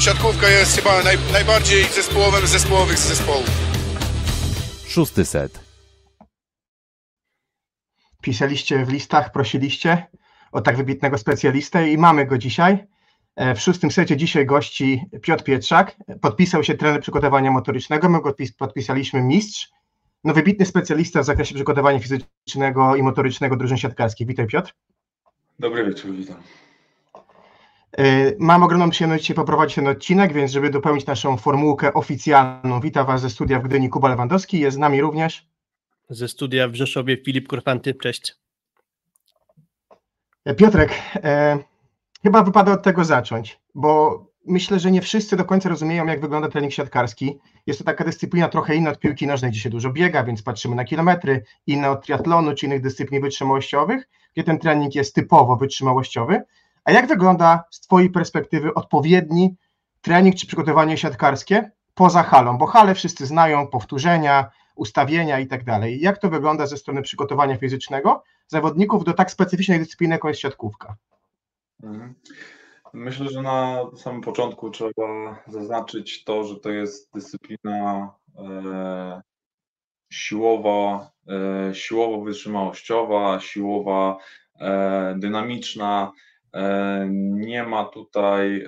siatkówka jest chyba naj, najbardziej zespołowym z zespołowych z zespołów. Szósty set. Pisaliście w listach, prosiliście o tak wybitnego specjalistę i mamy go dzisiaj. E, w szóstym secie dzisiaj gości Piotr Pietrzak. Podpisał się trener przygotowania motorycznego, my go podpisaliśmy mistrz. No wybitny specjalista w zakresie przygotowania fizycznego i motorycznego drużyn siatkarskich. Witaj Piotr. Dobry wieczór, witam. E, mam ogromną przyjemność dzisiaj poprowadzić ten odcinek, więc żeby dopełnić naszą formułkę oficjalną, witam Was ze studia w Gdyni Kuba Lewandowski, jest z nami również ze studia w Rzeszowie Filip Kurfanty, cześć. E, Piotrek, e, chyba wypada od tego zacząć, bo myślę, że nie wszyscy do końca rozumieją, jak wygląda trening siatkarski. Jest to taka dyscyplina trochę inna od piłki nożnej, gdzie się dużo biega, więc patrzymy na kilometry, inna od triatlonu czy innych dyscyplin wytrzymałościowych, gdzie ten trening jest typowo wytrzymałościowy. A jak wygląda z Twojej perspektywy odpowiedni trening czy przygotowanie siatkarskie poza halą? Bo hale wszyscy znają, powtórzenia, ustawienia i tak dalej. Jak to wygląda ze strony przygotowania fizycznego zawodników do tak specyficznej dyscypliny, jaką jest siatkówka? Mhm. Myślę, że na samym początku trzeba zaznaczyć to, że to jest dyscyplina e, siłowa, e, siłowo-wytrzymałościowa, siłowa, e, dynamiczna. E, nie ma tutaj, e,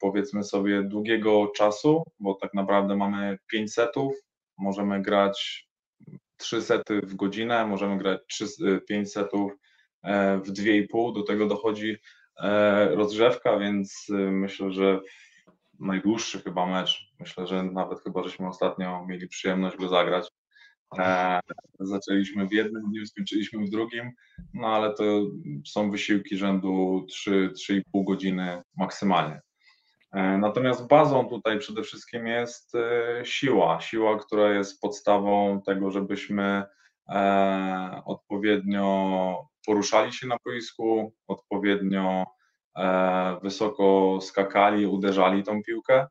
powiedzmy sobie, długiego czasu, bo tak naprawdę mamy 5 setów, możemy grać 3 sety w godzinę, możemy grać 3, 5 setów e, w 2,5, do tego dochodzi rozgrzewka, więc myślę, że najdłuższy chyba mecz, myślę, że nawet chyba żeśmy ostatnio mieli przyjemność go zagrać. Zaczęliśmy w jednym dniu, skończyliśmy w drugim, no ale to są wysiłki rzędu 3-3,5 godziny maksymalnie. E, natomiast bazą tutaj przede wszystkim jest e, siła, siła, która jest podstawą tego, żebyśmy e, odpowiednio poruszali się na boisku, odpowiednio wysoko skakali, uderzali tą piłkę,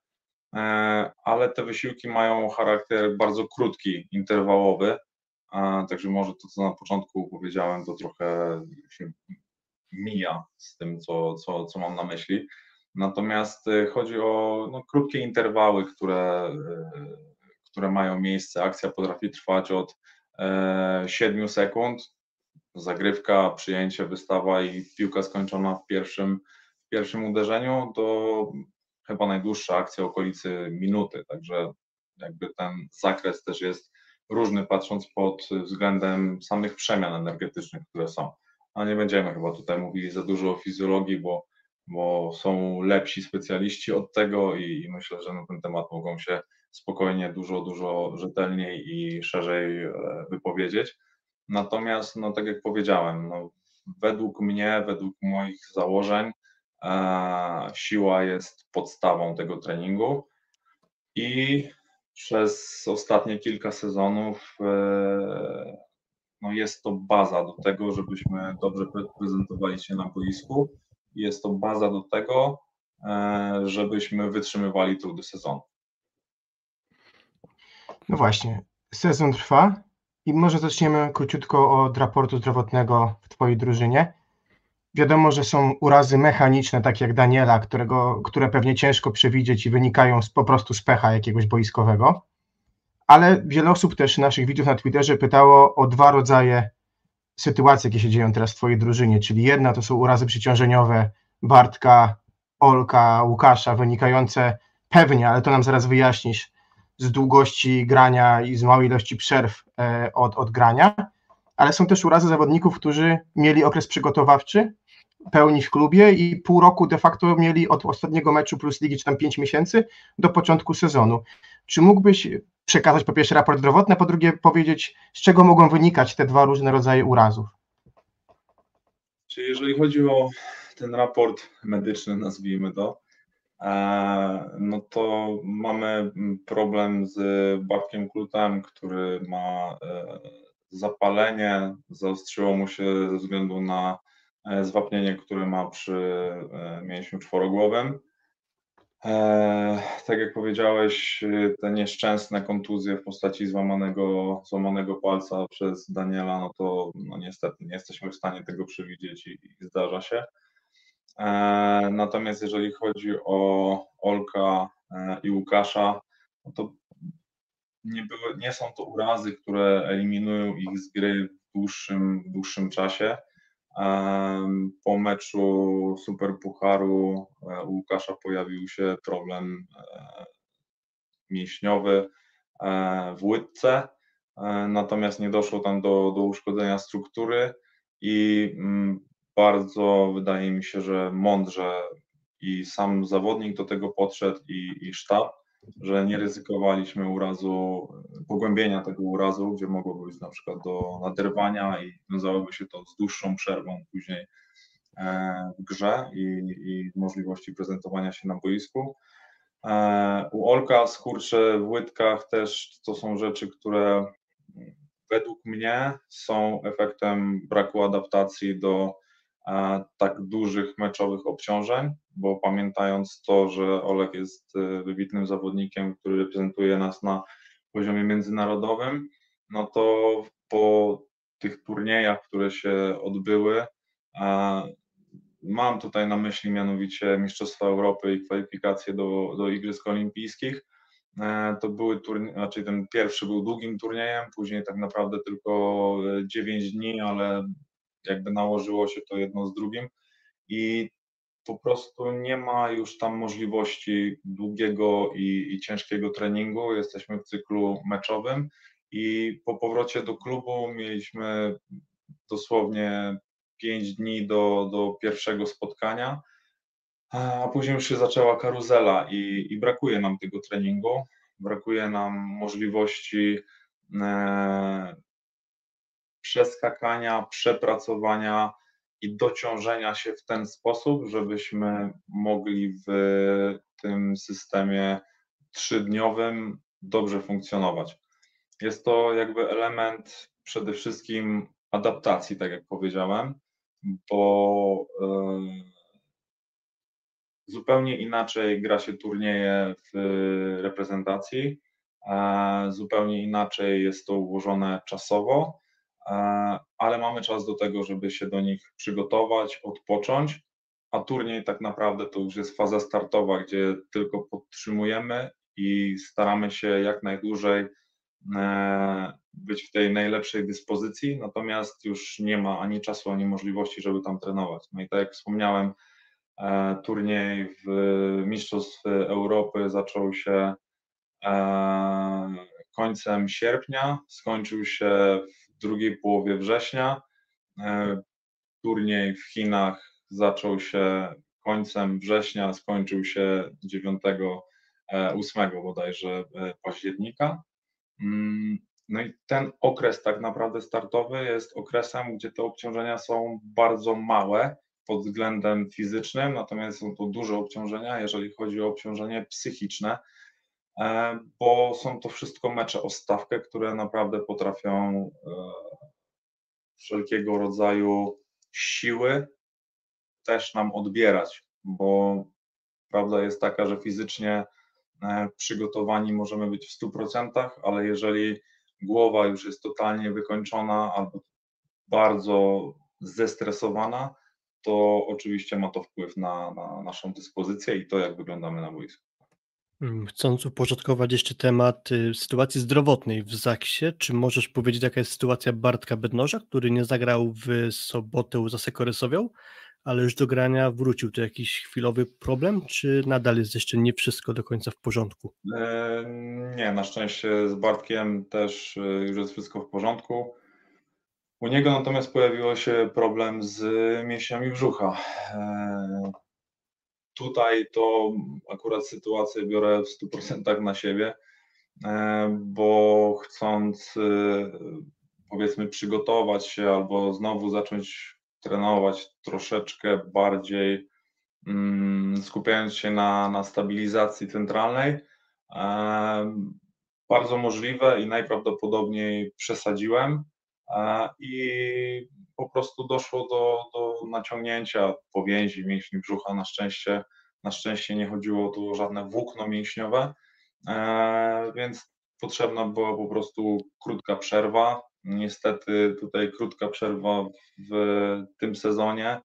ale te wysiłki mają charakter bardzo krótki, interwałowy, także może to, co na początku powiedziałem, to trochę się mija z tym, co, co, co mam na myśli. Natomiast y, chodzi o no, krótkie interwały, które, y, które mają miejsce. Akcja potrafi trwać od 7 e, sekund, zagrywka, przyjęcie, wystawa i piłka skończona w pierwszym, w pierwszym uderzeniu, to chyba najdłuższa akcja okolicy minuty, także jakby ten zakres też jest różny, patrząc pod względem samych przemian energetycznych, które są. A nie będziemy chyba tutaj mówili za dużo o fizjologii, bo bo są lepsi specjaliści od tego i, i myślę, że na ten temat mogą się spokojnie, dużo, dużo rzetelniej i szerzej e, wypowiedzieć. Natomiast, no tak jak powiedziałem, no, według mnie, według moich założeń, siła jest podstawą tego treningu i przez ostatnie kilka sezonów e, no jest to baza do tego, żebyśmy dobrze prezentowali się na boisku jest to baza do tego, e, żebyśmy wytrzymywali trudy sezonu. No właśnie, sezon trwa i może zaczniemy króciutko od raportu zdrowotnego w Twojej drużynie. Wiadomo, że są urazy mechaniczne, takie jak Daniela, którego, które pewnie ciężko przewidzieć i wynikają z, po prostu z pecha jakiegoś boiskowego. Ale wiele osób też naszych widzów na Twitterze pytało o dwa rodzaje sytuacje, jakie się dzieją teraz w Twojej drużynie, czyli jedna to są urazy przyciążeniowe Bartka, Olka, Łukasza, wynikające pewnie, ale to nam zaraz wyjaśnisz, z długości grania i z małej ilości przerw e, od, od grania, ale są też urazy zawodników, którzy mieli okres przygotowawczy, pełni w klubie i pół roku de facto mieli od ostatniego meczu plus ligi, czy tam pięć miesięcy do początku sezonu. Czy mógłbyś przekazać po pierwsze raport zdrowotny, a po drugie powiedzieć, z czego mogą wynikać te dwa różne rodzaje urazów? Czyli jeżeli chodzi o ten raport medyczny, nazwijmy to, e, no to mamy problem z Bartkiem Klutem, który ma e, zapalenie, zaostrzyło mu się ze względu na zwapnienie, które ma przy mięśniu czworogłowym. E, tak jak powiedziałeś, te nieszczęsne kontuzje w postaci złamanego, złamanego palca przez Daniela, no to no niestety nie jesteśmy w stanie tego przewidzieć i, i zdarza się. E, natomiast jeżeli chodzi o Olka e, i Łukasza, no to nie, były, nie są to urazy, które eliminują ich z gry w dłuższym, dłuższym czasie. Po meczu Superpucharu e, u Łukasza pojawił się problem e, mięśniowy e, w łydce, natomiast nie doszło tam do, do uszkodzenia struktury i mm, bardzo wydaje mi się, że mądrze i sam zawodnik do tego podszedł i, i sztab, że nie ryzykowaliśmy urazu, pogłębienia tego urazu, gdzie mogło być na przykład do naderwania i wiązałoby się to z dłuższą przerwą później e, w grze i, i możliwości prezentowania się na boisku. E, U Olka skurcze w łydkach też to są rzeczy, które według mnie są efektem braku adaptacji do tak dużych meczowych obciążeń, bo pamiętając to, że Olek jest e, wybitnym zawodnikiem, który reprezentuje nas na poziomie międzynarodowym, no to po tych turniejach, które się odbyły, e, mam tutaj na myśli mianowicie Mistrzostwa Europy i kwalifikacje do, do Igrzysk Olimpijskich, E, to były turnie, znaczy ten pierwszy był długim turniejem, później tak naprawdę tylko 9 dni, ale jakby nałożyło się to jedno z drugim i po prostu nie ma już tam możliwości długiego i, i ciężkiego treningu. Jesteśmy w cyklu meczowym i po powrocie do klubu mieliśmy dosłownie 5 dni do, do pierwszego spotkania a później już się zaczęła karuzela i, i brakuje nam tego treningu, brakuje nam możliwości e, przeskakania, przepracowania i dociążenia się w ten sposób, żebyśmy mogli w tym systemie trzydniowym dobrze funkcjonować. Jest to jakby element przede wszystkim adaptacji, tak jak powiedziałem, bo e, Zupełnie inaczej gra się turnieje w reprezentacji, zupełnie inaczej jest to ułożone czasowo, ale mamy czas do tego, żeby się do nich przygotować, odpocząć, a turniej tak naprawdę to już jest faza startowa, gdzie tylko podtrzymujemy i staramy się jak najdłużej e, być w tej najlepszej dyspozycji, natomiast już nie ma ani czasu, ani możliwości, żeby tam trenować. No i tak jak wspomniałem, E, turniej w Mistrzostw Europy zaczął się e, końcem sierpnia, skończył się w drugiej połowie września. E, turniej w Chinach zaczął się końcem września, skończył się 9, 8 bodajże października. Mm, no i ten okres tak naprawdę startowy jest okresem, gdzie te obciążenia są bardzo małe pod względem fizycznym, natomiast są to duże obciążenia, jeżeli chodzi o obciążenie psychiczne, e, bo są to wszystko mecze o stawkę, które naprawdę potrafią e, wszelkiego rodzaju siły też nam odbierać, bo prawda jest taka, że fizycznie e, przygotowani możemy być w 100%, ale jeżeli głowa już jest totalnie wykończona albo bardzo zestresowana, to oczywiście ma to wpływ na, na naszą dyspozycję i to, jak wyglądamy na boisku. Mm, chcąc uporządkować jeszcze temat y, sytuacji zdrowotnej w Zaksie, czy możesz powiedzieć, jaka jest sytuacja Bartka Bednoża, który nie zagrał w sobotę za Sekorysowią, ale już do grania wrócił? To jakiś chwilowy problem, czy nadal jest jeszcze nie wszystko do końca w porządku? E, nie, na szczęście z Bartkiem też e, już jest wszystko w porządku. U niego natomiast pojawiło się problem z mięśniami brzucha. E, tutaj to akurat sytuację biorę w 100% na siebie, e, bo chcąc e, powiedzmy przygotować się albo znowu zacząć trenować troszeczkę bardziej mm, skupiając się na, na stabilizacji centralnej, bardzo możliwe i najprawdopodobniej przesadziłem i po prostu doszło do, do naciągnięcia powięzi mięśni brzucha. Na szczęście, na szczęście nie chodziło tu o żadne włókno mięśniowe, e, więc potrzebna była po prostu krótka przerwa. Niestety tutaj krótka przerwa w tym sezonie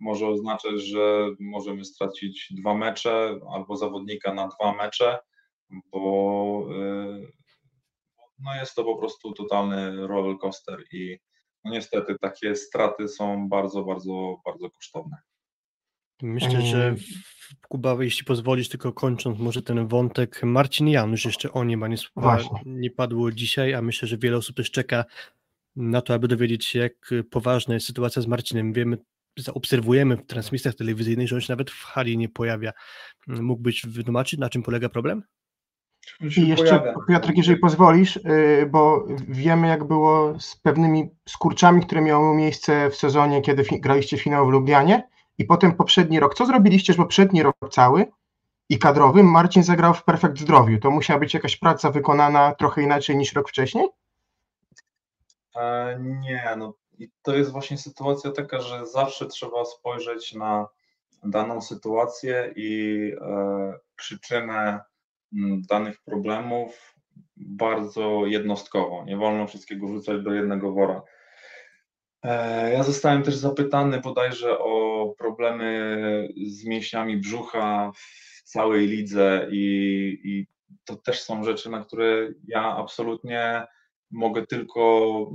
może oznaczać, że możemy stracić dwa mecze albo zawodnika na dwa mecze, bo y, no jest to po prostu totalny roller coaster i no niestety takie straty są bardzo, bardzo, bardzo kosztowne. Myślę, że Mm. w- Kuba, jeśli pozwolisz, tylko kończąc może ten wątek, Marcin Janusz, jeszcze o nim, a nie, nie padło dzisiaj, a myślę, że wiele osób też czeka na to, aby dowiedzieć się, jak poważna jest sytuacja z Marcinem. Wiemy, obserwujemy w transmisjach telewizyjnych, że on się nawet w hali nie pojawia. Mógłbyś wytłumaczyć, na czym polega problem? I jeszcze, pojawia. Piotrek, jeżeli pozwolisz, y, bo wiemy, jak było z pewnymi skurczami, które miały miejsce w sezonie, kiedy graliście finał w Lublianie i potem poprzedni rok. Co zrobiliście, że poprzedni rok cały i kadrowy Marcin zagrał w Perfekt Zdrowiu? To musiała być jakaś praca wykonana trochę inaczej niż rok wcześniej? E, Nie, no i to jest właśnie sytuacja taka, że zawsze trzeba spojrzeć na daną sytuację i e, przyczynę danych problemów bardzo jednostkowo. Nie wolno wszystkiego wrzucać do jednego wora. E, Ja zostałem też zapytany bodajże o problemy z mięśniami brzucha w całej lidze i, i to też są rzeczy, na które ja absolutnie mogę tylko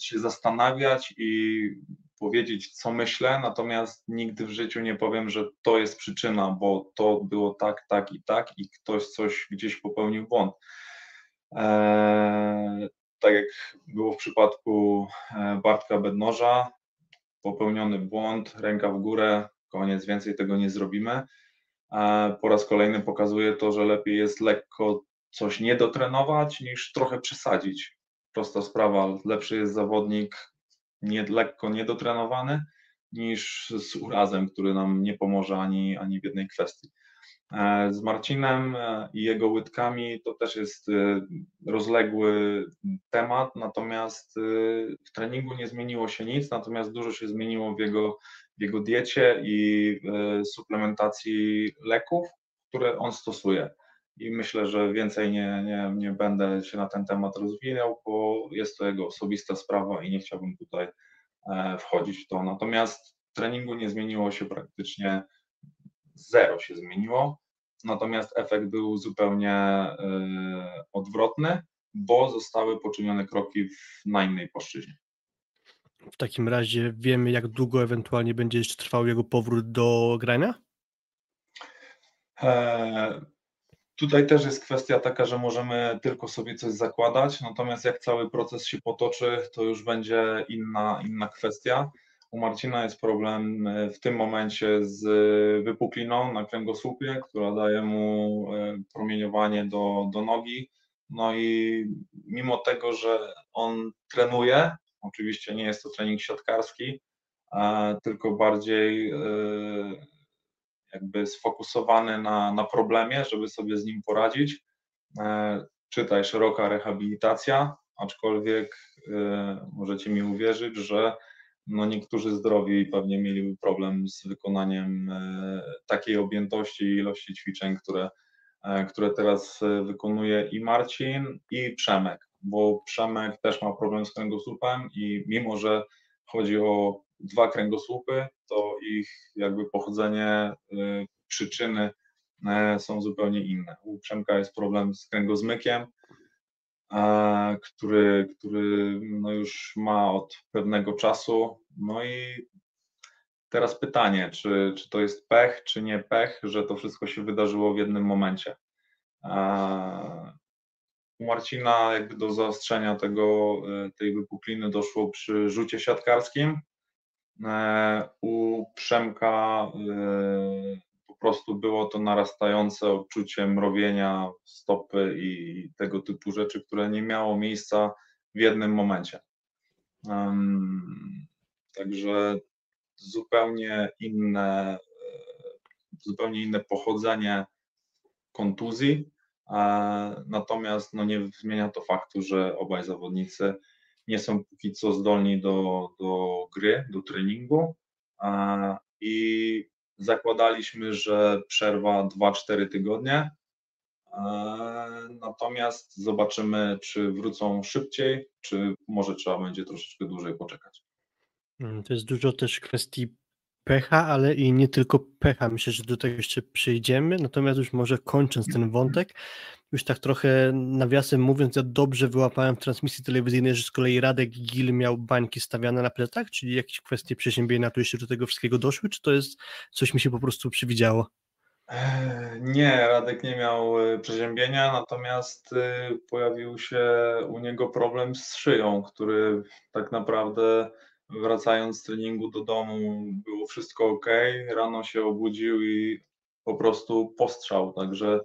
się zastanawiać i powiedzieć, co myślę, natomiast nigdy w życiu nie powiem, że to jest przyczyna, bo to było tak, tak i tak i ktoś coś gdzieś popełnił błąd. Eee, tak jak było w przypadku e, Bartka Bednoża, popełniony błąd, ręka w górę, koniec, więcej tego nie zrobimy. E, Po raz kolejny pokazuje to, że lepiej jest lekko coś nie dotrenować, niż trochę przesadzić. Prosta sprawa, lepszy jest zawodnik nie, lekko niedotrenowany, niż z urazem, który nam nie pomoże ani, ani w jednej kwestii. E, Z Marcinem e, i jego łydkami to też jest e, rozległy temat, natomiast w treningu nie zmieniło się nic, natomiast dużo się zmieniło w jego, w jego diecie i suplementacji leków, które on stosuje. I myślę, że więcej nie, nie, nie będę się na ten temat rozwijał, bo jest to jego osobista sprawa i nie chciałbym tutaj e, wchodzić w to. Natomiast w treningu nie zmieniło się praktycznie zero się zmieniło, natomiast efekt był zupełnie e, odwrotny, bo zostały poczynione kroki w, na innej płaszczyźnie. W takim razie wiemy, jak długo ewentualnie będzie jeszcze trwał jego powrót do grania? E, Tutaj też jest kwestia taka, że możemy tylko sobie coś zakładać, natomiast jak cały proces się potoczy, to już będzie inna, inna kwestia. U Marcina jest problem e, w tym momencie z wypukliną na kręgosłupie, która daje mu e, promieniowanie do, do nogi. No i mimo tego, że on trenuje, oczywiście nie jest to trening siatkarski, e, tylko bardziej e, jakby sfokusowany na, na problemie, żeby sobie z nim poradzić. E, Czytaj szeroka rehabilitacja, aczkolwiek e, możecie mi uwierzyć, że no niektórzy zdrowi pewnie mieliby problem z wykonaniem e, takiej objętości i ilości ćwiczeń, które, które teraz wykonuje i Marcin, i Przemek, bo Przemek też ma problem z kręgosłupem i mimo, że chodzi o dwa kręgosłupy, to ich jakby pochodzenie, y, przyczyny e, są zupełnie inne. U Przemka jest problem z kręgozmykiem, e, który, który no już ma od pewnego czasu. No i teraz pytanie, czy, czy to jest pech, czy nie pech, że to wszystko się wydarzyło w jednym momencie. E, U Marcina jakby do zaostrzenia tego, tej wypukliny doszło przy rzucie siatkarskim, U Przemka e, po prostu było to narastające odczucie mrowienia stopy i tego typu rzeczy, które nie miało miejsca w jednym momencie. Także zupełnie inne, e, zupełnie inne pochodzenie kontuzji, e, natomiast no nie zmienia to faktu, że obaj zawodnicy nie są póki co zdolni do, do gry, do treningu i zakładaliśmy, że przerwa 2-4 tygodnie, natomiast zobaczymy, czy wrócą szybciej, czy może trzeba będzie troszeczkę dłużej poczekać. Mm, To jest dużo też kwestii pecha, ale i nie tylko pecha. Myślę, że do tego jeszcze przyjdziemy. Natomiast już może kończąc ten wątek, już tak trochę nawiasem mówiąc, ja dobrze wyłapałem w transmisji telewizyjnej, że z kolei Radek Gil miał bańki stawiane na plecach, czyli jakieś kwestie przeziębienia tu jeszcze do tego wszystkiego doszły, czy to jest coś mi się po prostu przywidziało? Eee, Nie, Radek nie miał e, przeziębienia, natomiast e, pojawił się u niego problem z szyją, który tak naprawdę wracając z treningu do domu było wszystko ok. Rano się obudził i po prostu postrzał, także,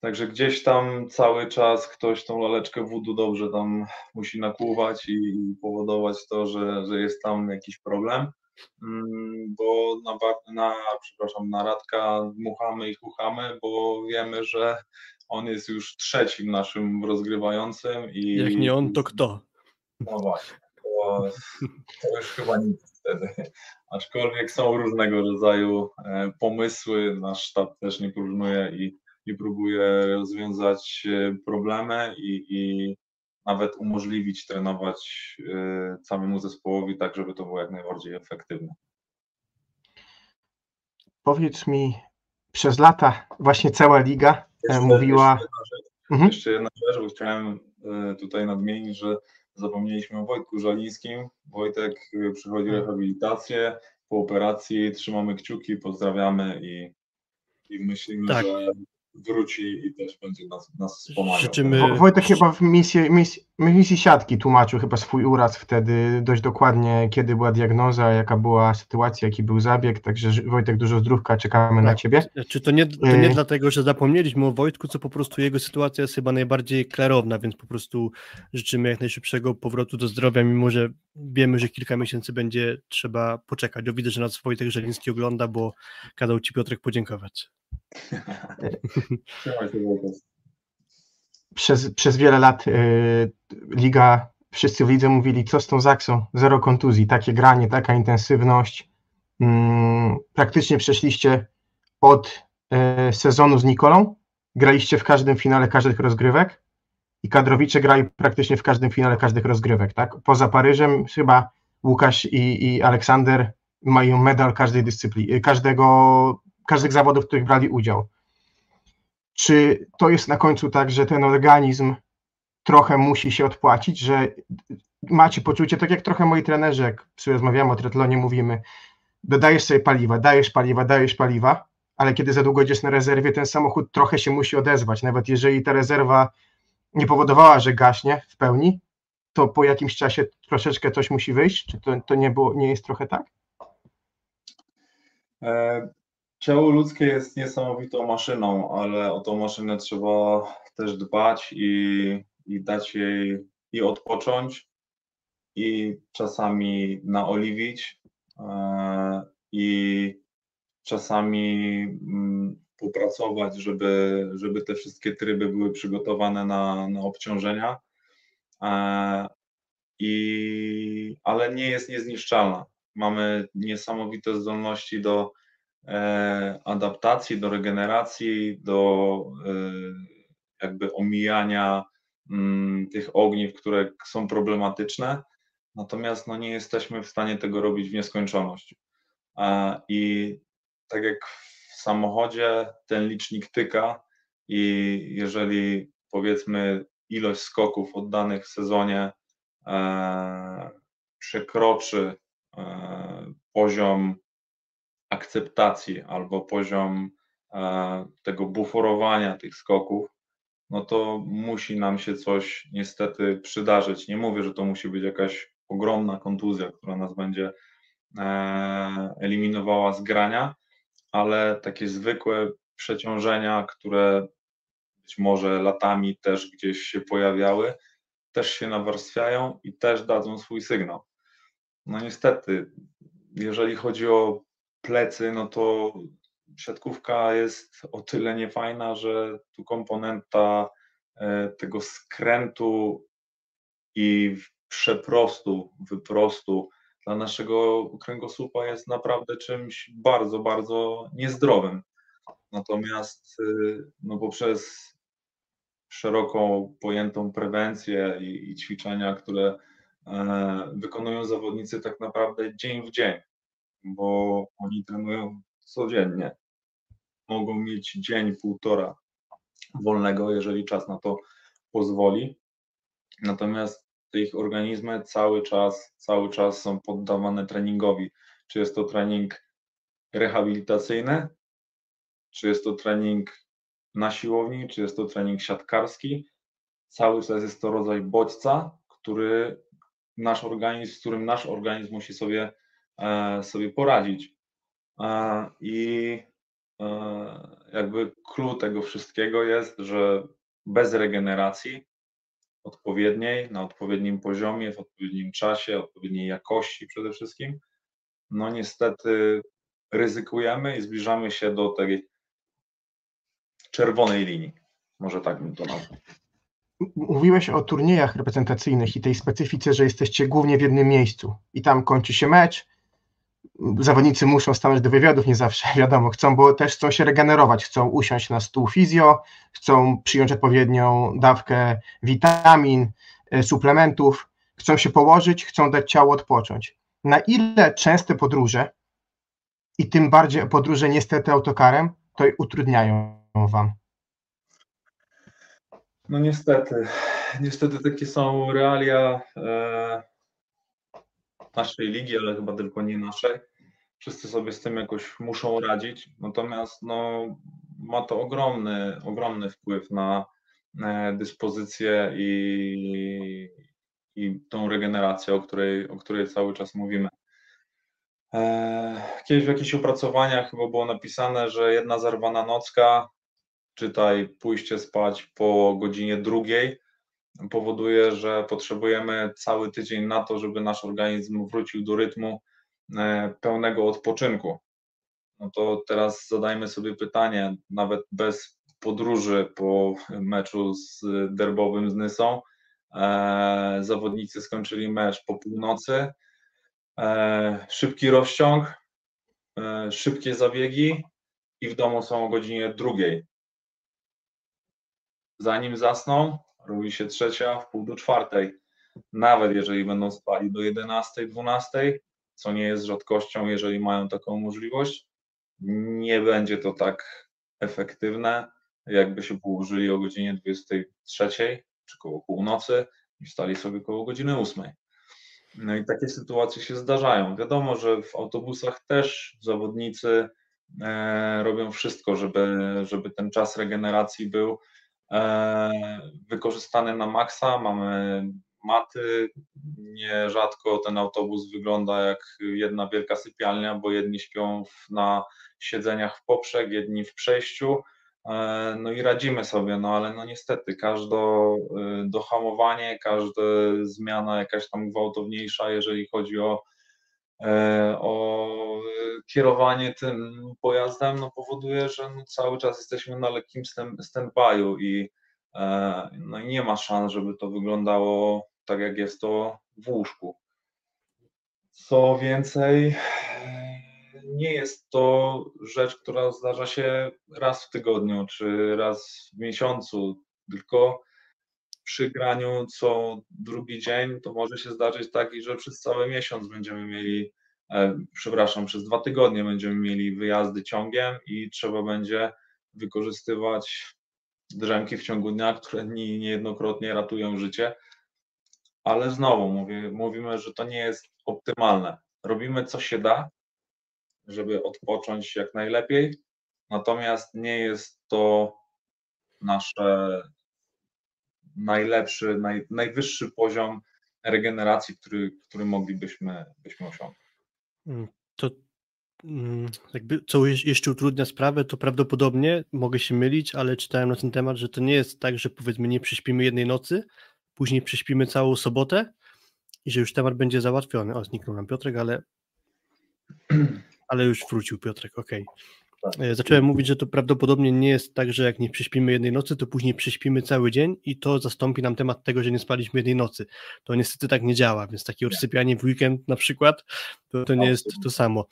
także gdzieś tam cały czas ktoś tą laleczkę wódu dobrze tam musi nakłuwać i powodować to, że, że jest tam jakiś problem. Mm, bo na, na, przepraszam, na Radka dmuchamy i chuchamy, bo wiemy, że on jest już trzecim naszym rozgrywającym i Jak nie on, to kto? no właśnie, to, to już chyba nic wtedy. Aczkolwiek są różnego rodzaju e, pomysły, nasz sztab też nie próżnuje i, i próbuje rozwiązać e, problemy i, i nawet umożliwić trenować e, całemu zespołowi tak, żeby to było jak najbardziej efektywne. Powiedz mi, przez lata właśnie cała liga e, Jeszcze- mówiła. Jeszcze jedna rzecz, Mhm. jeszcze jedna rzecz, bo chciałem e, tutaj nadmienić, że zapomnieliśmy o Wojtku Żalińskim. Wojtek e, przychodzi rehabilitację, po operacji trzymamy kciuki, pozdrawiamy i, i myślimy, Tak. że wróci i też będzie nas, nas wspomagał. Życzymy- Wo- Wojtek chyba w misji, misji, misji siatki tłumaczył chyba swój uraz wtedy dość dokładnie, kiedy była diagnoza, jaka była sytuacja, jaki był zabieg. Także Wojtek, dużo zdrówka, czekamy na Tak. ciebie. Czy to nie, to nie Y- dlatego, że zapomnieliśmy o Wojtku, co po prostu jego sytuacja jest chyba najbardziej klarowna, więc po prostu życzymy jak najszybszego powrotu do zdrowia, mimo że wiemy, że kilka miesięcy będzie trzeba poczekać. O, widzę, że nas Wojtek Żeliński ogląda, bo kazał Ci Piotrek podziękować. Przez, przez wiele lat y, liga, wszyscy w lidze mówili, co z tą Zaksą, zero kontuzji, takie granie, taka intensywność. Mm, praktycznie przeszliście od y, sezonu z Nikolą, graliście w każdym finale każdych rozgrywek i kadrowicze grali praktycznie w każdym finale każdych rozgrywek, tak? Poza Paryżem chyba Łukasz i, i Aleksander mają medal każdej dyscypliny, każdego, każdych zawodów, w których brali udział. Czy to jest na końcu tak, że ten organizm trochę musi się odpłacić, że macie poczucie, tak jak trochę moi trenerzy, jak rozmawiamy o triatlonie, mówimy, dodajesz sobie paliwa, dajesz paliwa, dajesz paliwa, ale kiedy za długo idziesz na rezerwie, ten samochód trochę się musi odezwać. Nawet jeżeli ta rezerwa nie powodowała, że gaśnie w pełni, to po jakimś czasie troszeczkę coś musi wyjść? Czy to, to nie, było, nie jest trochę tak? Ciało ludzkie jest niesamowitą maszyną, ale o tą maszynę trzeba też dbać i, i dać jej i odpocząć, i czasami naoliwić, e, i czasami mm, popracować, żeby, żeby te wszystkie tryby były przygotowane na, na obciążenia. E, I, ale nie jest niezniszczalna. Mamy niesamowite zdolności do adaptacji, do regeneracji, do e, jakby omijania mm, tych ogniw, które są problematyczne. Natomiast no, nie jesteśmy w stanie tego robić w nieskończoność. E, I tak jak w samochodzie ten licznik tyka i jeżeli powiedzmy ilość skoków oddanych w sezonie e, przekroczy e, poziom akceptacji albo poziom e, tego buforowania tych skoków, no to musi nam się coś niestety przydarzyć. Nie mówię, że to musi być jakaś ogromna kontuzja, która nas będzie e, eliminowała z grania, ale takie zwykłe przeciążenia, które być może latami też gdzieś się pojawiały, też się nawarstwiają i też dadzą swój sygnał. No niestety, jeżeli chodzi o plecy, no to siatkówka jest o tyle niefajna, że tu komponenta e, tego skrętu i przeprostu, wyprostu dla naszego kręgosłupa jest naprawdę czymś bardzo, bardzo niezdrowym. Natomiast y, no poprzez szeroko pojętą prewencję i, i ćwiczenia, które e, wykonują zawodnicy tak naprawdę dzień w dzień. Bo oni trenują codziennie. Mogą mieć dzień, półtora wolnego, jeżeli czas na to pozwoli. Natomiast ich organizmy cały czas, cały czas są poddawane treningowi. Czy jest to trening rehabilitacyjny, czy jest to trening na siłowni, czy jest to trening siatkarski. Cały czas jest to rodzaj bodźca, który nasz organizm, z którym nasz organizm musi sobie, sobie poradzić. E, I e, jakby clue tego wszystkiego jest, że bez regeneracji odpowiedniej, na odpowiednim poziomie, w odpowiednim czasie, odpowiedniej jakości przede wszystkim, no niestety ryzykujemy i zbliżamy się do tej czerwonej linii. Może tak bym to nazwał. Mówiłeś o turniejach reprezentacyjnych i tej specyfice, że jesteście głównie w jednym miejscu i tam kończy się mecz. Zawodnicy muszą stanąć do wywiadów, nie zawsze wiadomo, chcą, bo też chcą się regenerować, chcą usiąść na stół fizjo, chcą przyjąć odpowiednią dawkę witamin, e, suplementów, chcą się położyć, chcą dać ciało odpocząć. Na ile częste podróże i tym bardziej podróże niestety autokarem, to utrudniają Wam? No niestety, niestety takie są realia e, naszej ligi, ale chyba tylko nie naszej. Wszyscy sobie z tym jakoś muszą radzić, natomiast no, ma to ogromny, ogromny wpływ na e, dyspozycję i, i tą regenerację, o której, o której cały czas mówimy. E, kiedyś w jakichś opracowaniach chyba było napisane, że jedna zerwana nocka, czytaj pójście spać po godzinie drugiej, powoduje, że potrzebujemy cały tydzień na to, żeby nasz organizm wrócił do rytmu e, pełnego odpoczynku. No to teraz zadajmy sobie pytanie, nawet bez podróży po meczu z derbowym z Nysą, e, zawodnicy skończyli mecz po północy, E, szybki rozciąg, szybkie zabiegi i w domu są o godzinie drugiej. Zanim zasną, robi się trzecia, w pół do czwartej. Nawet jeżeli będą spali do 11, 12, co nie jest rzadkością, jeżeli mają taką możliwość, nie będzie to tak efektywne, jakby się położyli o godzinie 23 czy koło północy i stali sobie koło godziny 8. No i takie sytuacje się zdarzają. Wiadomo, że w autobusach też zawodnicy e, robią wszystko, żeby, żeby ten czas regeneracji był e, wykorzystany na maksa. Mamy maty. Nierzadko ten autobus wygląda jak jedna wielka sypialnia, bo jedni śpią na siedzeniach w poprzek, jedni w przejściu. E, no i radzimy sobie, no ale no niestety każde dohamowanie, każda zmiana jakaś tam gwałtowniejsza, jeżeli chodzi o, e, o kierowanie tym pojazdem, no powoduje, że no cały czas jesteśmy na lekkim stand-by'u i e, no nie ma szans, żeby to wyglądało tak, jak jest to w łóżku. Co więcej, nie jest to rzecz, która zdarza się raz w tygodniu czy raz w miesiącu, tylko przy graniu co drugi dzień to może się zdarzyć tak, że przez cały miesiąc będziemy mieli, e, przepraszam, przez dwa tygodnie będziemy mieli wyjazdy ciągiem i trzeba będzie wykorzystywać drzemki w ciągu dnia, które niejednokrotnie ratują życie. Ale znowu mówię, mówimy, że to nie jest optymalne. Robimy co się da, żeby odpocząć jak najlepiej. Natomiast nie jest to nasze najlepszy, naj, najwyższy poziom regeneracji, który, który moglibyśmy byśmy osiągnąć. Mm, to mm, jakby co jeszcze utrudnia sprawę, to prawdopodobnie mogę się mylić, ale czytałem na ten temat, że to nie jest tak, że powiedzmy nie prześpimy jednej nocy, później prześpimy całą sobotę i że już temat będzie załatwiony. O, zniknął nam Piotrek, ale ale już wrócił Piotrek, okej. Okay. Tak. Zacząłem mówić, że to prawdopodobnie nie jest tak, że jak nie prześpimy jednej nocy, to później prześpimy cały dzień i to zastąpi nam temat tego, że nie spaliśmy jednej nocy. To niestety tak nie działa, więc takie rozsypianie w weekend na przykład, to, to nie jest to samo.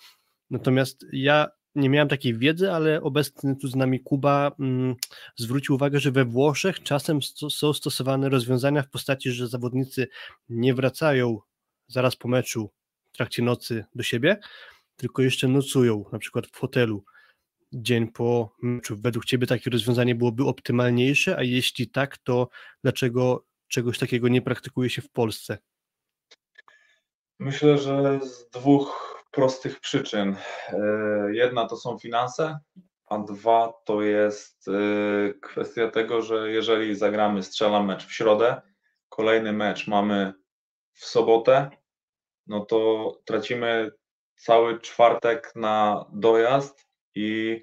Natomiast ja nie miałem takiej wiedzy, ale obecny tu z nami Kuba mm, zwrócił uwagę, że we Włoszech czasem sto, są stosowane rozwiązania w postaci, że zawodnicy nie wracają zaraz po meczu w trakcie nocy do siebie, tylko jeszcze nocują, na przykład w hotelu, dzień po meczu. Według Ciebie takie rozwiązanie byłoby optymalniejsze, a jeśli tak, to dlaczego czegoś takiego nie praktykuje się w Polsce? Myślę, że z dwóch prostych przyczyn. E, jedna to są finanse, a dwa to jest e, kwestia tego, że jeżeli zagramy, strzelam mecz w środę, kolejny mecz mamy w sobotę, no to tracimy cały czwartek na dojazd i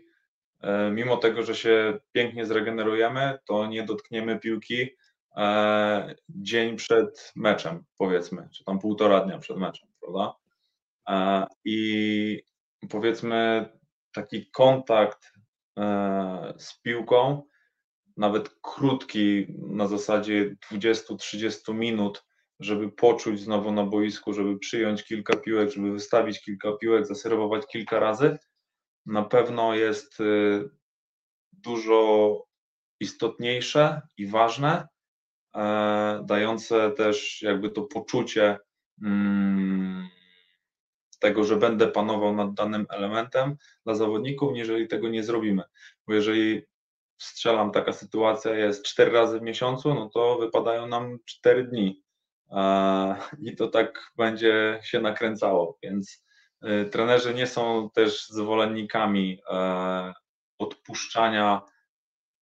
e, mimo tego, że się pięknie zregenerujemy, to nie dotkniemy piłki e, dzień przed meczem, powiedzmy, czy tam półtora dnia przed meczem, prawda? E, I powiedzmy taki kontakt z piłką, nawet krótki, na zasadzie 20-30 minut, żeby poczuć znowu na boisku, żeby przyjąć kilka piłek, żeby wystawić kilka piłek, zaserwować kilka razy, na pewno jest y, dużo istotniejsze i ważne, e, dające też jakby to poczucie mm, tego, że będę panował nad danym elementem dla zawodników, jeżeli tego nie zrobimy. Bo jeżeli strzelam, taka sytuacja jest cztery razy w miesiącu, no to wypadają nam cztery dni i to tak będzie się nakręcało, więc trenerzy nie są też zwolennikami e, odpuszczania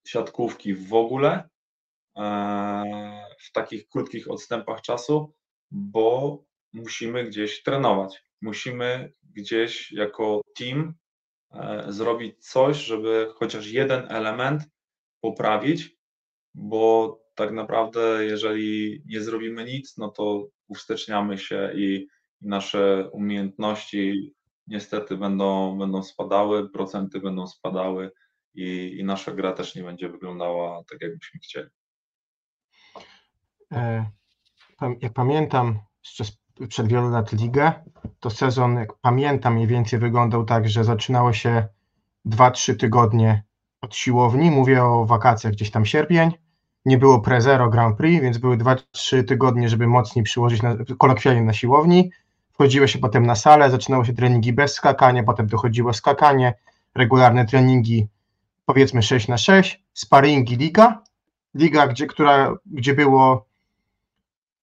siatkówki w ogóle e, w takich krótkich odstępach czasu, bo musimy gdzieś trenować. Musimy gdzieś jako team e, zrobić coś, żeby chociaż jeden element poprawić, bo tak naprawdę, jeżeli nie zrobimy nic, no to uwsteczniamy się i nasze umiejętności niestety będą, będą spadały, procenty będą spadały i, i nasza gra też nie będzie wyglądała tak, jakbyśmy chcieli. E, jak pamiętam jeszcze przed wielu lat ligę, to sezon, jak pamiętam, mniej więcej wyglądał tak, że zaczynało się 2-3 tygodnie od siłowni. Mówię o wakacjach gdzieś tam sierpień nie było Prezero Grand Prix, więc były 2-3 tygodnie, żeby mocniej przyłożyć na, kolokwialnie na siłowni. Wchodziło się potem na salę, zaczynało się treningi bez skakania, potem dochodziło skakanie, regularne treningi powiedzmy 6 na 6, sparingi liga, liga, gdzie, która, gdzie było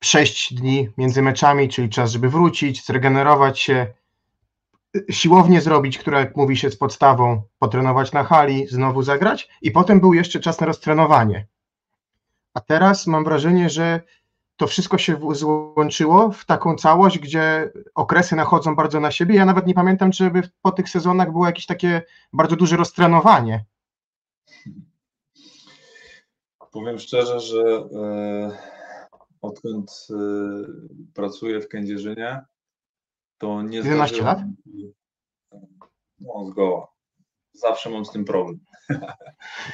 6 dni między meczami, czyli czas, żeby wrócić, zregenerować się, siłownię zrobić, która, jak mówi się, z podstawą, potrenować na hali, znowu zagrać i potem był jeszcze czas na roztrenowanie. A teraz mam wrażenie, że to wszystko się złączyło w taką całość, gdzie okresy nachodzą bardzo na siebie. Ja nawet nie pamiętam, czy by po tych sezonach było jakieś takie bardzo duże roztrenowanie. Powiem szczerze, że e, odkąd e, pracuję w Kędzierzynie, to nie 11 lat? No, zgoła. Zawsze mam z tym problem.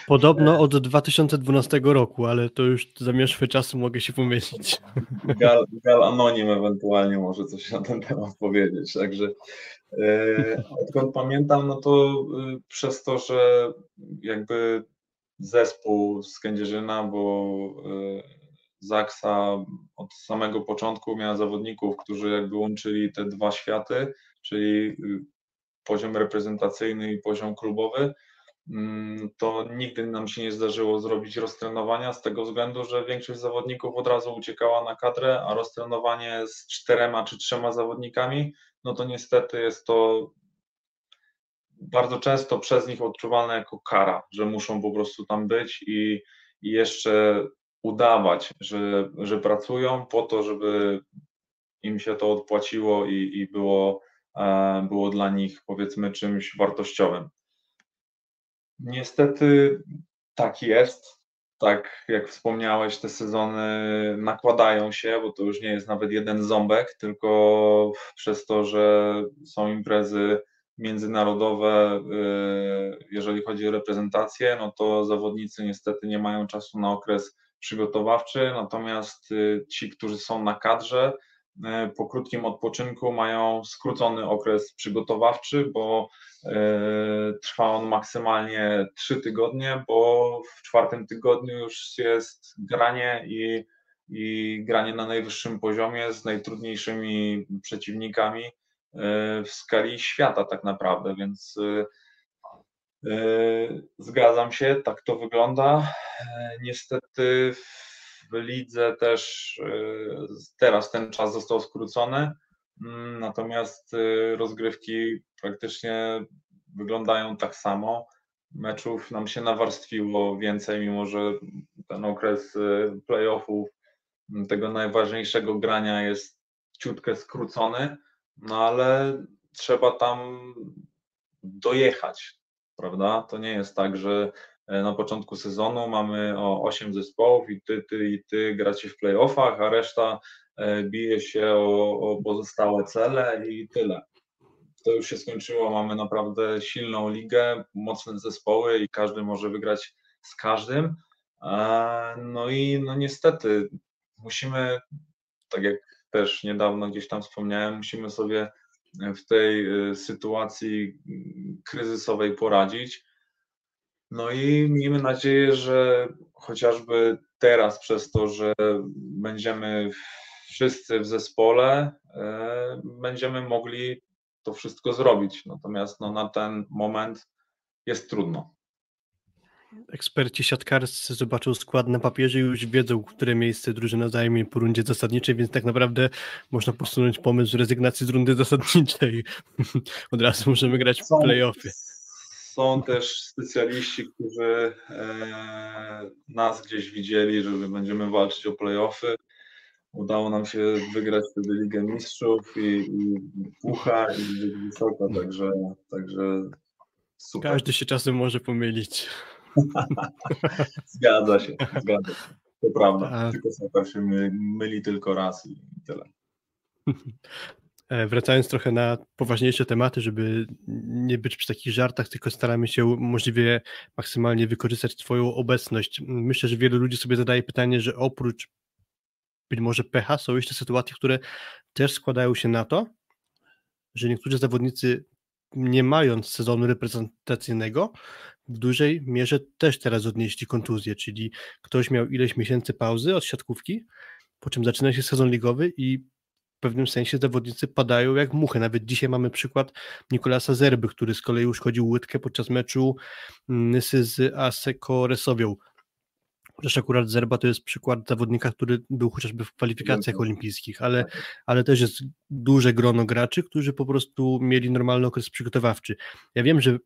Podobno od 2012 roku, ale to już zamieszły czasu mogę się pomyśleć. Gal, Gal Anonim ewentualnie może coś na ten temat powiedzieć. Także e, odkąd pamiętam, no to e, przez to, że jakby zespół z Kędzierzyna, bo e, Zaksa od samego początku miała zawodników, którzy jakby łączyli te dwa światy, czyli poziom reprezentacyjny i poziom klubowy Mm, to nigdy nam się nie zdarzyło zrobić roztrenowania z tego względu, że większość zawodników od razu uciekała na kadrę, a roztrenowanie z czterema czy trzema zawodnikami, no to niestety jest to bardzo często przez nich odczuwalne jako kara, że muszą po prostu tam być i, i jeszcze udawać, że, że pracują po to, żeby im się to odpłaciło i, i było, było dla nich powiedzmy czymś wartościowym. Niestety tak jest. Tak jak wspomniałeś, te sezony nakładają się, bo to już nie jest nawet jeden ząbek, tylko przez to, że są imprezy międzynarodowe, y, jeżeli chodzi o reprezentację, no to zawodnicy niestety nie mają czasu na okres przygotowawczy, natomiast y, ci, którzy są na kadrze, po krótkim odpoczynku mają skrócony okres przygotowawczy, bo E, trwa on maksymalnie 3 tygodnie, bo w czwartym tygodniu już jest granie i, i granie na najwyższym poziomie z najtrudniejszymi przeciwnikami, w skali świata tak naprawdę, więc zgadzam się, tak to wygląda. Niestety w lidze też teraz ten czas został skrócony, mm, natomiast rozgrywki praktycznie wyglądają tak samo. Meczów nam się nawarstwiło więcej, mimo że ten okres y, playoffów, tego najważniejszego grania jest ciutkę skrócony, no ale trzeba tam dojechać, prawda? To nie jest tak, że na początku sezonu mamy o 8 zespołów i ty, ty i ty gracie w playoffach, a reszta e, bije się o, o pozostałe cele i tyle to już się skończyło. Mamy naprawdę silną ligę, mocne zespoły i każdy może wygrać z każdym. No i no niestety musimy, tak jak też niedawno gdzieś tam wspomniałem, musimy sobie w tej sytuacji kryzysowej poradzić. No i miejmy nadzieję, że chociażby teraz, przez to, że będziemy wszyscy w zespole, y, będziemy mogli to wszystko zrobić. Natomiast no, na ten moment jest trudno. Eksperci siatkarscy zobaczą skład na papierze i już wiedzą, które miejsce drużyna zajmie po rundzie zasadniczej, więc tak naprawdę można posunąć pomysł rezygnacji z rundy zasadniczej. Od razu możemy grać w playoffy. Są też specjaliści, którzy e, nas gdzieś widzieli, że będziemy walczyć o playoffy udało nam się wygrać wtedy Ligę Mistrzów i, i Pucha i Wysoko, także, także super. Każdy się czasem może pomylić. zgadza się, zgadza się. To prawda, tylko Sokar się myli tylko raz i tyle. E, wracając trochę na poważniejsze tematy, żeby nie być przy takich żartach, tylko staramy się możliwie maksymalnie wykorzystać Twoją obecność. Myślę, że wielu ludzi sobie zadaje pytanie, że oprócz być może pecha, są jeszcze sytuacje, które też składają się na to, że niektórzy zawodnicy, nie mając sezonu reprezentacyjnego, w dużej mierze też teraz odnieśli kontuzję, czyli ktoś miał ileś miesięcy pauzy od siatkówki, po czym zaczyna się sezon ligowy i pewnym sensie zawodnicy padają jak muchy. Nawet dzisiaj mamy przykład Nikolasa Zerby, który z kolei uszkodził łydkę podczas meczu Nysy z Aseko Resowią. Chociaż akurat Zerba to jest przykład zawodnika, który był chociażby w kwalifikacjach olimpijskich, ale, tak. ale też jest duże grono graczy, którzy po prostu mieli normalny okres przygotowawczy. Ja wiem, że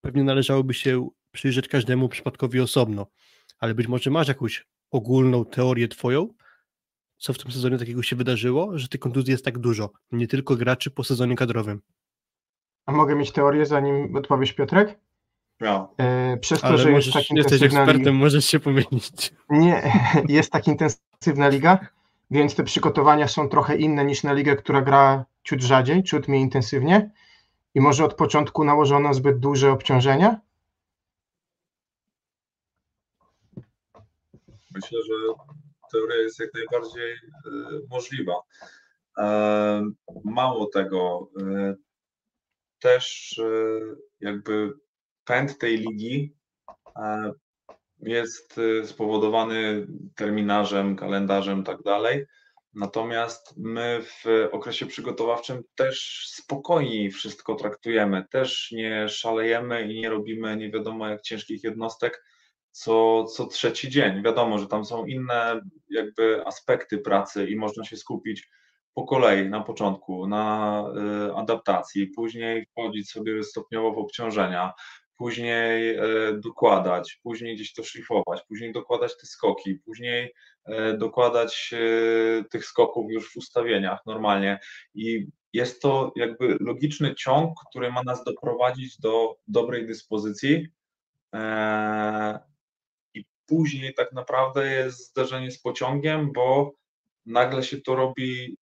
pewnie należałoby się przyjrzeć każdemu przypadkowi osobno, ale być może masz jakąś ogólną teorię twoją, co w tym sezonie takiego się wydarzyło, że tych kontuzji jest tak dużo, nie tylko graczy po sezonie kadrowym. A mogę mieć teorię, zanim odpowiesz Piotrek? No. Przez to, Ale że możesz, jest tak jesteś ekspertem, liga, możesz się pomylić. Nie, jest tak intensywna liga, więc te przygotowania są trochę inne niż na ligę, która gra ciut rzadziej, ciut mniej intensywnie i może od początku nałożono zbyt duże obciążenia? Myślę, że teoria jest jak najbardziej y, możliwa. E, mało tego, y, też jakby pęd tej ligi e, jest spowodowany terminarzem, kalendarzem tak dalej. Natomiast my w okresie przygotowawczym też spokojniej wszystko traktujemy, też nie szalejemy i nie robimy nie wiadomo jak ciężkich jednostek co, co trzeci dzień. Wiadomo, że tam są inne jakby aspekty pracy i można się skupić po kolei na początku na y, adaptacji, później wchodzić sobie stopniowo w obciążenia, później e, dokładać, później gdzieś to szlifować, później dokładać te skoki, później e, dokładać e, tych skoków już w ustawieniach normalnie. I jest to jakby logiczny ciąg, który ma nas doprowadzić do dobrej dyspozycji. Później tak naprawdę jest zderzenie z pociągiem, bo nagle się to robi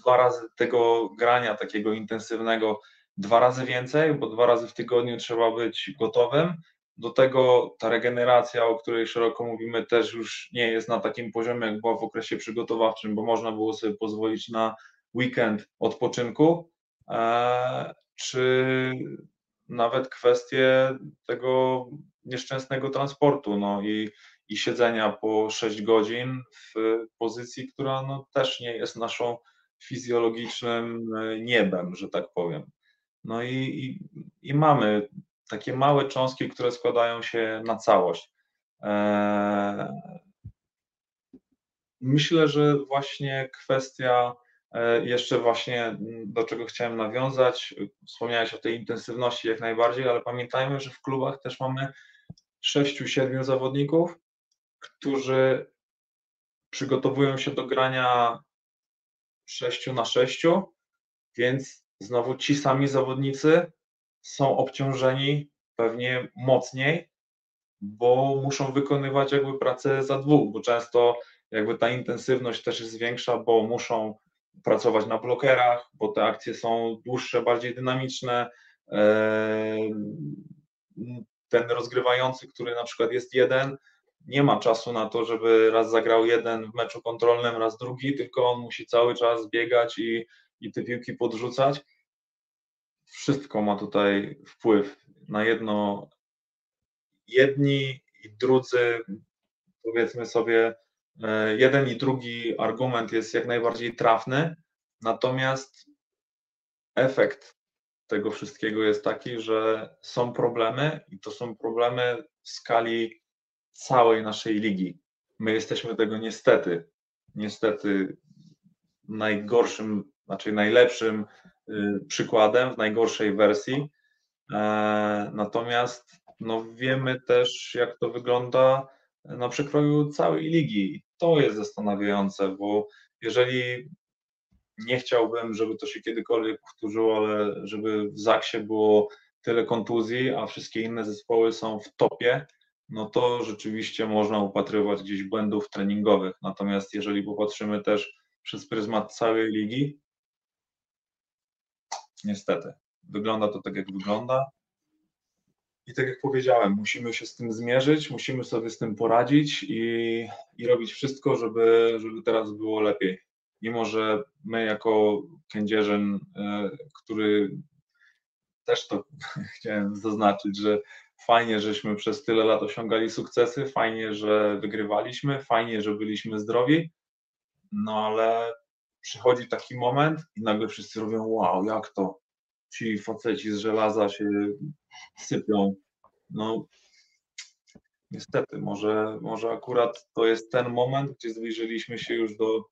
dwa razy tego grania takiego intensywnego dwa razy więcej, bo dwa razy w tygodniu trzeba być gotowym. Do tego ta regeneracja, o której szeroko mówimy, też już nie jest na takim poziomie, jak była w okresie przygotowawczym, bo można było sobie pozwolić na weekend odpoczynku, e, czy nawet kwestie tego nieszczęsnego transportu no i, i siedzenia po 6 godzin w pozycji, która no też nie jest naszą fizjologicznym e, niebem, że tak powiem. No i, i, i mamy takie małe cząstki, które składają się na całość. E, myślę, że właśnie kwestia e, jeszcze właśnie do czego chciałem nawiązać, wspomniałeś o tej intensywności jak najbardziej, ale pamiętajmy, że w klubach też mamy sześciu, siedmiu zawodników, którzy przygotowują się do grania 6 na 6, więc znowu ci sami zawodnicy są obciążeni pewnie mocniej, bo muszą wykonywać jakby pracę za dwóch, bo często jakby ta intensywność też jest większa, bo muszą pracować na blokerach, bo te akcje są dłuższe, bardziej dynamiczne. Ten rozgrywający, który na przykład jest jeden, nie ma czasu na to, żeby raz zagrał jeden w meczu kontrolnym, raz drugi, tylko on musi cały czas biegać i, i te piłki podrzucać. Wszystko ma tutaj wpływ na jedno. Jedni i drudzy, powiedzmy sobie, e, jeden i drugi argument jest jak najbardziej trafny, natomiast efekt tego wszystkiego jest taki, że są problemy i to są problemy w skali całej naszej ligi. My jesteśmy tego niestety, niestety najgorszym, znaczy najlepszym y, przykładem w najgorszej wersji. E, natomiast no, wiemy też, jak to wygląda na przekroju całej ligi. To jest zastanawiające, bo jeżeli nie chciałbym, żeby to się kiedykolwiek powtórzyło, ale żeby w Zaksie było tyle kontuzji, a wszystkie inne zespoły są w topie, no to rzeczywiście można upatrywać gdzieś błędów treningowych. Natomiast jeżeli popatrzymy też przez pryzmat całej ligi, niestety, wygląda to tak, jak wygląda. I tak jak powiedziałem, musimy się z tym zmierzyć, musimy sobie z tym poradzić i, i robić wszystko, żeby, żeby teraz było lepiej. Mimo, że my jako kędzierzyn, e, który też to chciałem zaznaczyć, że Fajnie, żeśmy przez tyle lat osiągali sukcesy, fajnie, że wygrywaliśmy, fajnie, że byliśmy zdrowi, no ale przychodzi taki moment i nagle wszyscy robią wow, jak to? Ci faceci z żelaza się sypią. No niestety, może, może akurat to jest ten moment, gdzie zbliżyliśmy się już do,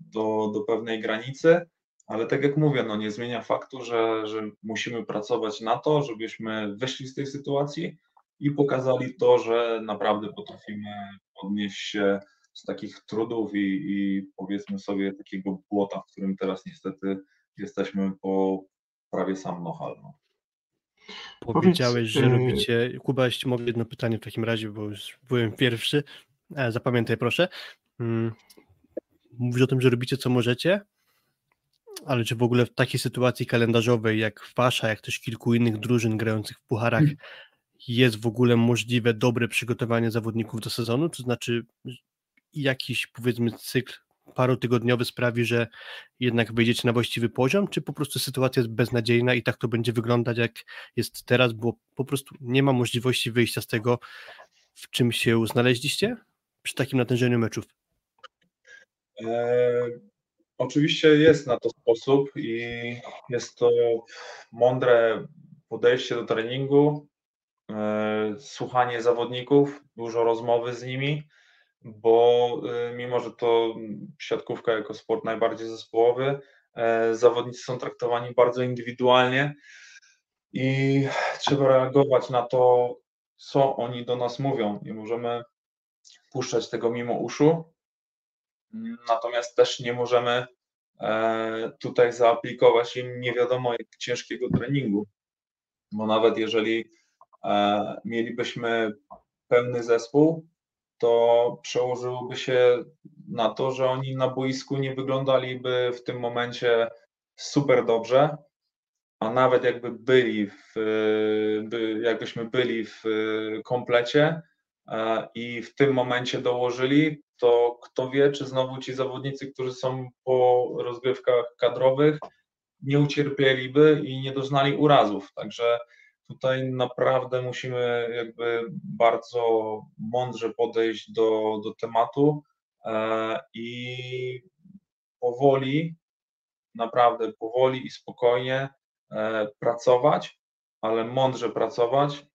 do, do pewnej granicy, ale tak jak mówię, no nie zmienia faktu, że, że musimy pracować na to, żebyśmy wyszli z tej sytuacji i pokazali to, że naprawdę potrafimy podnieść się z takich trudów i, i powiedzmy sobie takiego błota, w którym teraz niestety jesteśmy po prawie sam Nohal. No. Powiedziałeś, że y- robicie. Kuba, jeśli mogę jedno pytanie w takim razie, bo już byłem pierwszy. E, Zapamiętaj proszę. Mówisz o tym, że robicie co możecie, ale czy w ogóle w takiej sytuacji kalendarzowej jak wasza, jak też kilku innych drużyn grających w pucharach, jest w ogóle możliwe dobre przygotowanie zawodników do sezonu? To znaczy jakiś powiedzmy cykl parotygodniowy sprawi, że jednak wejdziecie na właściwy poziom, czy po prostu sytuacja jest beznadziejna i tak to będzie wyglądać jak jest teraz, bo po prostu nie ma możliwości wyjścia z tego, w czym się znaleźliście przy takim natężeniu meczów? E, oczywiście jest na to sposób i jest to mądre podejście do treningu, e, słuchanie zawodników, dużo rozmowy z nimi, bo e, mimo, że to siatkówka jako sport najbardziej zespołowy, zawodnicy są traktowani bardzo indywidualnie i trzeba reagować na to, co oni do nas mówią. Nie możemy puszczać tego mimo uszu, natomiast też nie możemy e, tutaj zaaplikować im nie wiadomo jak ciężkiego treningu, bo nawet jeżeli e, mielibyśmy pełny zespół, to przełożyłoby się na to, że oni na boisku nie wyglądaliby w tym momencie super dobrze, a nawet jakby byli w, by, jakbyśmy byli w komplecie e, i w tym momencie dołożyli, to kto wie, czy znowu ci zawodnicy, którzy są po rozgrywkach kadrowych, nie ucierpieliby i nie doznali urazów. Także tutaj naprawdę musimy jakby bardzo mądrze podejść do, do tematu e, i powoli naprawdę powoli i spokojnie e, pracować, ale mądrze pracować,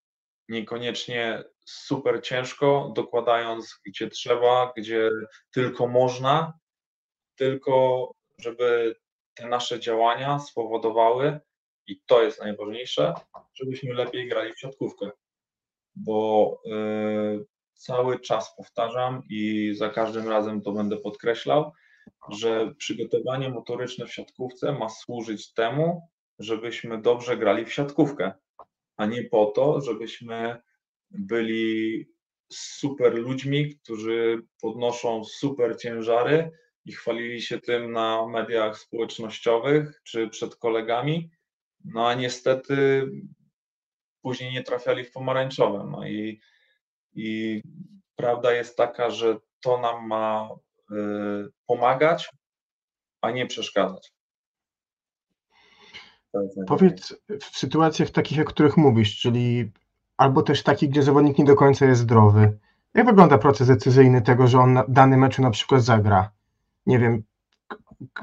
niekoniecznie super ciężko, dokładając gdzie trzeba, gdzie tylko można, tylko żeby te nasze działania spowodowały, i to jest najważniejsze, żebyśmy lepiej grali w siatkówkę. Bo y, cały czas powtarzam i za każdym razem to będę podkreślał, że przygotowanie motoryczne w siatkówce ma służyć temu, żebyśmy dobrze grali w siatkówkę, a nie po to, żebyśmy byli super ludźmi, którzy podnoszą super ciężary i chwalili się tym na mediach społecznościowych czy przed kolegami, no a niestety później nie trafiali w pomarańczowe. No i, i prawda jest taka, że to nam ma y, pomagać, a nie przeszkadzać. Powiedz w sytuacjach takich, o których mówisz, czyli albo też takich, gdzie zawodnik nie do końca jest zdrowy. Jak wygląda proces decyzyjny tego, że on na dany meczu na przykład zagra? Nie wiem,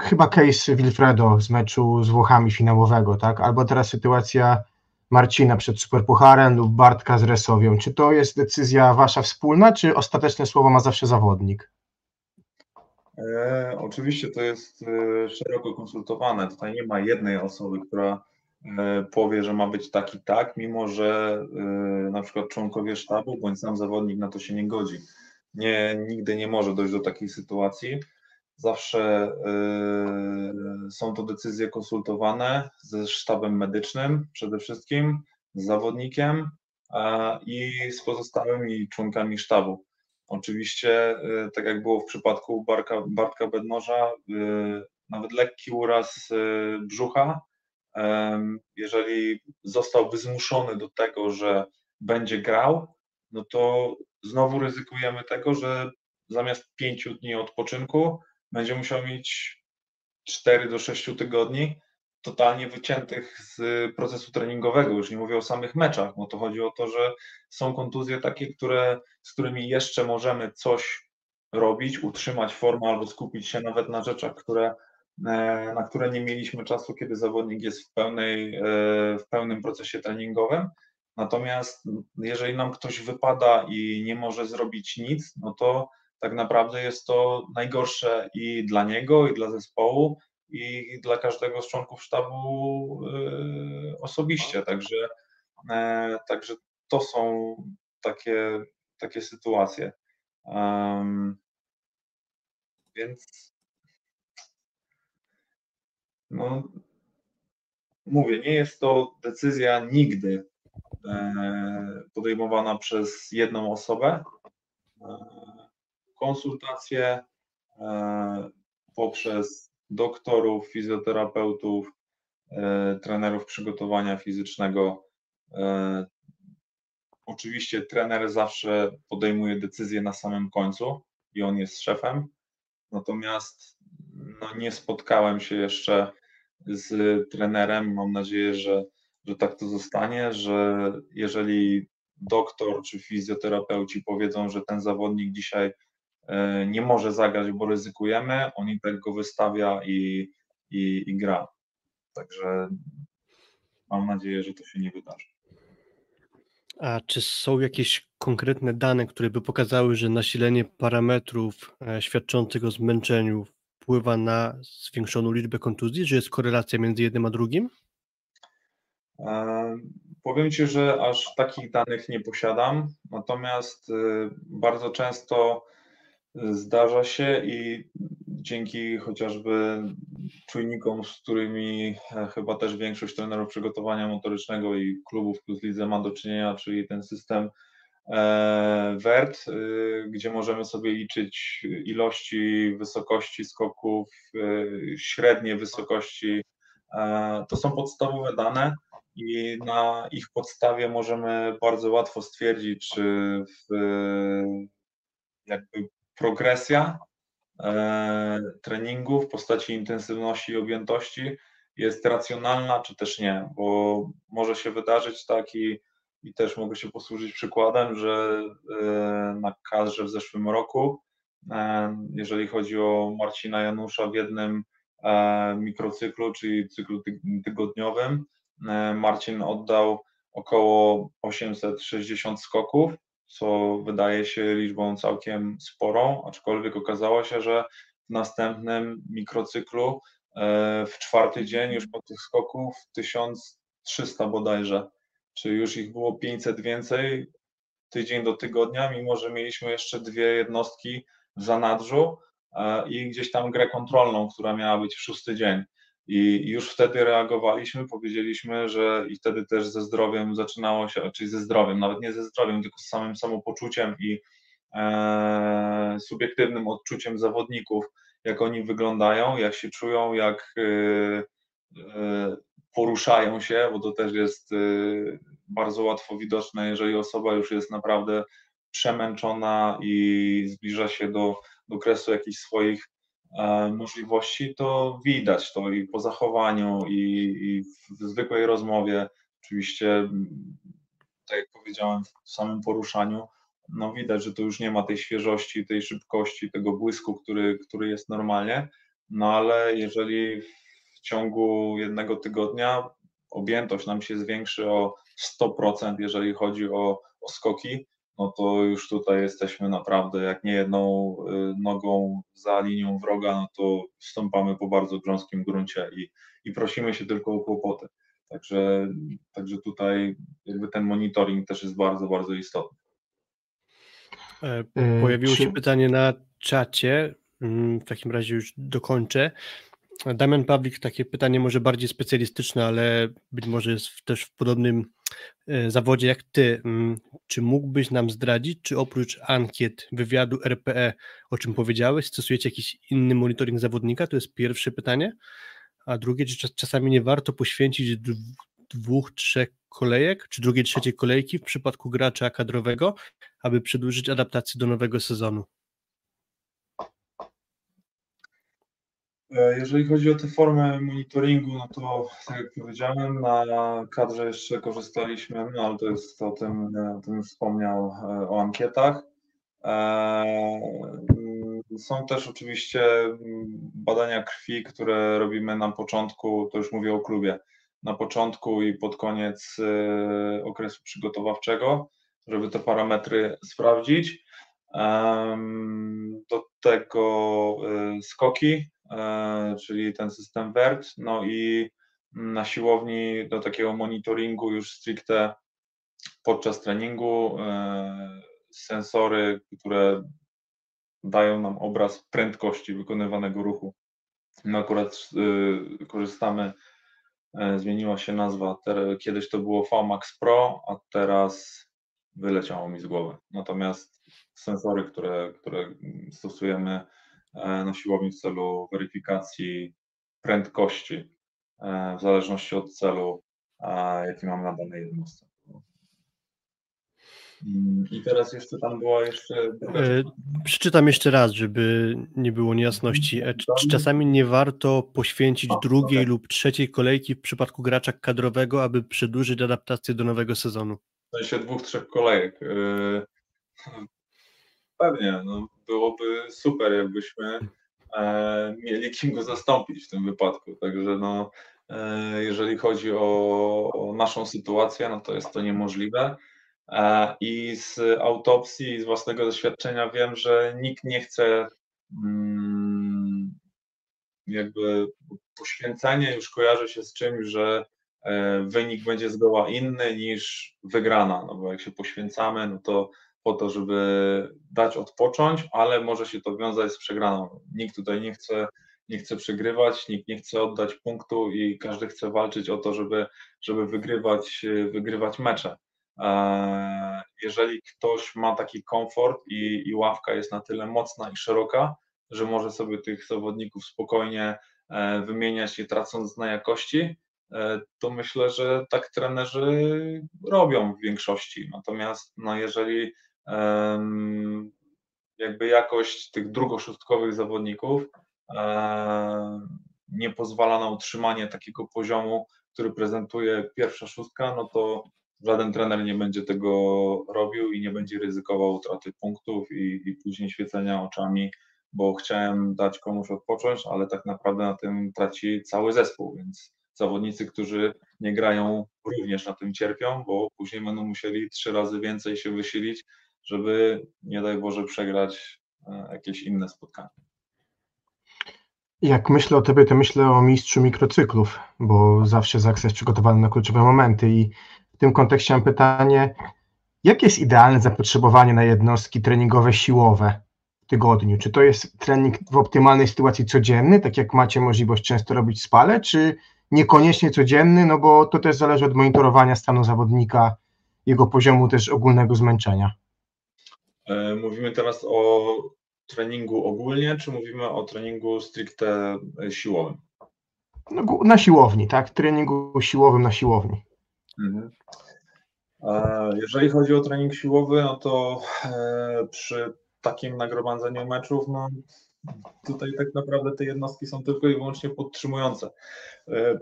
chyba case Wilfredo z meczu z Włochami finałowego, tak? Albo teraz sytuacja Marcina przed Superpucharem lub Bartka z Resowią. Czy to jest decyzja wasza wspólna, czy ostateczne słowo ma zawsze zawodnik? E, oczywiście to jest e, szeroko konsultowane. Tutaj nie ma jednej osoby, która powie, że ma być tak i tak, mimo że e, na przykład członkowie sztabu bądź sam zawodnik na to się nie godzi. Nie, nigdy nie może dojść do takiej sytuacji. Zawsze y, są to decyzje konsultowane ze sztabem medycznym przede wszystkim, z zawodnikiem i z pozostałymi członkami sztabu. Oczywiście, tak jak było w przypadku Barka, Bartka Bednoża, nawet lekki uraz brzucha, jeżeli zostałby zmuszony do tego, że będzie grał, no to znowu ryzykujemy tego, że zamiast pięciu dni odpoczynku będzie musiał mieć 4 do 6 tygodni totalnie wyciętych z procesu treningowego. Już nie mówię o samych meczach, bo to chodzi o to, że są kontuzje takie, które, z którymi jeszcze możemy coś robić, utrzymać formę albo skupić się nawet na rzeczach, które, na które nie mieliśmy czasu, kiedy zawodnik jest w, pełnej, e, w pełnym procesie treningowym. Natomiast jeżeli nam ktoś wypada i nie może zrobić nic, no to tak naprawdę jest to najgorsze i dla niego, i dla zespołu, i dla każdego z członków sztabu y, osobiście. Także, e, także to są takie, takie sytuacje. Więc no, mówię, nie jest to decyzja nigdy e, podejmowana przez jedną osobę. E, konsultacje e, poprzez doktorów, fizjoterapeutów, trenerów przygotowania fizycznego. Oczywiście trener zawsze podejmuje decyzję na samym końcu i on jest szefem, natomiast no, nie spotkałem się jeszcze z trenerem. Mam nadzieję, że, że tak to zostanie, że jeżeli doktor czy fizjoterapeuci powiedzą, że ten zawodnik dzisiaj E, nie może zagrać, bo ryzykujemy, on i tak go wystawia i, i, i gra. Także mam nadzieję, że to się nie wydarzy. A czy są jakieś konkretne dane, które by pokazały, że nasilenie parametrów e, świadczących o zmęczeniu wpływa na zwiększoną liczbę kontuzji? Czy jest korelacja między jednym a drugim? E, powiem Ci, że aż takich danych nie posiadam, natomiast bardzo często Zdarza się i dzięki chociażby czujnikom, z którymi e, chyba też większość trenerów przygotowania motorycznego i klubów plus lidze ma do czynienia, czyli ten system WERT, e, gdzie możemy sobie liczyć ilości, wysokości skoków, e, średnie wysokości. To są podstawowe dane i na ich podstawie możemy bardzo łatwo stwierdzić, czy jakby progresja e, treningu w postaci intensywności i objętości jest racjonalna, czy też nie, bo może się wydarzyć tak i, też mogę się posłużyć przykładem, że e, na kadrze w zeszłym roku, e, jeżeli chodzi o Marcina Janusza, w jednym e, mikrocyklu, czyli cyklu tygodniowym. Marcin oddał około 860 skoków, co wydaje się liczbą całkiem sporą, aczkolwiek okazało się, że w następnym mikrocyklu w czwarty dzień już po tych skoków 1300 bodajże, czy już ich było 500 więcej tydzień do tygodnia, mimo że mieliśmy jeszcze dwie jednostki w zanadrzu e, i gdzieś tam grę kontrolną, która miała być w szósty dzień. I już wtedy reagowaliśmy, powiedzieliśmy, że i wtedy też ze zdrowiem zaczynało się, czyli ze zdrowiem, nawet nie ze zdrowiem, tylko z samym samopoczuciem i e, subiektywnym odczuciem zawodników, jak oni wyglądają, jak się czują, jak e, e, poruszają się, bo to też jest e, bardzo łatwo widoczne, jeżeli osoba już jest naprawdę przemęczona i zbliża się do, do kresu jakichś swoich e, możliwości, to widać to i po zachowaniu, i, i w zwykłej rozmowie. Oczywiście, tak jak powiedziałem, w samym poruszaniu, no widać, że to już nie ma tej świeżości, tej szybkości, tego błysku, który, który jest normalnie. No ale jeżeli ciągu jednego tygodnia objętość nam się zwiększy o 100%, jeżeli chodzi o, o skoki, no to już tutaj jesteśmy naprawdę jak nie jedną y, nogą za linią wroga, no to stąpamy po bardzo grząskim gruncie i, i prosimy się tylko o kłopoty. Także, także tutaj jakby ten monitoring też jest bardzo, bardzo istotny. E, pojawiło się pytanie na czacie, mm, w takim razie już dokończę. Damian Pawlik, takie pytanie może bardziej specjalistyczne, ale być może jest też w podobnym e, zawodzie jak ty. Mm, czy mógłbyś nam zdradzić, czy oprócz ankiet, wywiadu RPE, o czym powiedziałeś, stosujecie jakiś inny monitoring zawodnika? To jest pierwsze pytanie. A drugie, czy czasami nie warto poświęcić dwóch, trzech kolejek, czy drugiej, trzeciej kolejki w przypadku gracza kadrowego, aby przedłużyć adaptację do nowego sezonu? Jeżeli chodzi o tę formę monitoringu, no to tak jak powiedziałem, na kadrze jeszcze korzystaliśmy, no ale to jest o tym, o tym wspomniał, e, o ankietach. E, są też oczywiście mm, badania krwi, które robimy na początku, to już mówię o klubie, na początku i pod koniec okresu przygotowawczego, żeby te parametry sprawdzić. Do tego skoki, E, czyli ten system WERT, no i na siłowni do takiego monitoringu już stricte podczas treningu e, sensory, które dają nam obraz prędkości wykonywanego ruchu. No akurat y, korzystamy, zmieniła się nazwa, kiedyś to było VMAX Pro, a teraz wyleciało mi z głowy. Natomiast sensory, które, które stosujemy E, na siłowni w celu weryfikacji prędkości e, w zależności od celu, jaki mamy na danej jednostce. Mm, I teraz jeszcze tam była jeszcze. E, przeczytam jeszcze raz, żeby nie było niejasności. Czy czasami nie warto poświęcić drugiej okay. lub trzeciej kolejki w przypadku gracza kadrowego, aby przedłużyć adaptację do nowego sezonu? W sensie dwóch, trzech kolejek. Pewnie, no, byłoby super, jakbyśmy e, mieli kim go zastąpić w tym wypadku. Także no, e, jeżeli chodzi o, o, naszą sytuację, no to jest to niemożliwe. E, I z autopsji i z własnego doświadczenia wiem, że nikt nie chce mm, jakby poświęcenie już kojarzy się z czymś, że wynik będzie zgoła inny niż wygrana, no bo jak się poświęcamy, no to po to, żeby dać odpocząć, ale może się to wiązać z przegraną. Nikt tutaj nie chce, nie chce przegrywać, nikt nie chce oddać punktu i każdy chce walczyć o to, żeby, żeby wygrywać, wygrywać mecze. E, jeżeli ktoś ma taki komfort i, i ławka jest na tyle mocna i szeroka, że może sobie tych zawodników spokojnie e, wymieniać, nie tracąc na jakości, e, to myślę, że tak trenerzy robią w większości. Natomiast no, jeżeli jakby jakość tych drugoszustkowych zawodników nie pozwala na utrzymanie takiego poziomu, który prezentuje pierwsza szóstka, no to żaden trener nie będzie tego robił i nie będzie ryzykował utraty punktów i, i później świecenia oczami bo chciałem dać komuś odpocząć, ale tak naprawdę na tym traci cały zespół, więc zawodnicy, którzy nie grają, również na tym cierpią, bo później będą musieli trzy razy więcej się wysilić, żeby nie daj Boże przegrać e, jakieś inne spotkanie. Jak myślę o tobie, to myślę o mistrzu mikrocyklów, bo zawsze Zaks jest przygotowany na kluczowe momenty i w tym kontekście mam pytanie, jakie jest idealne zapotrzebowanie na jednostki treningowe siłowe w tygodniu? Czy to jest trening w optymalnej sytuacji codzienny, tak jak macie możliwość często robić spale, czy niekoniecznie codzienny, no bo to też zależy od monitorowania stanu zawodnika, jego poziomu też ogólnego zmęczenia. E, mówimy teraz o treningu ogólnie, czy mówimy o treningu stricte e, siłowym? No, na siłowni, tak? Treningu siłowym na siłowni. Mhm. E, jeżeli chodzi o trening siłowy, no to przy takim nagromadzeniu meczów, no tutaj tak naprawdę te jednostki są tylko i wyłącznie podtrzymujące.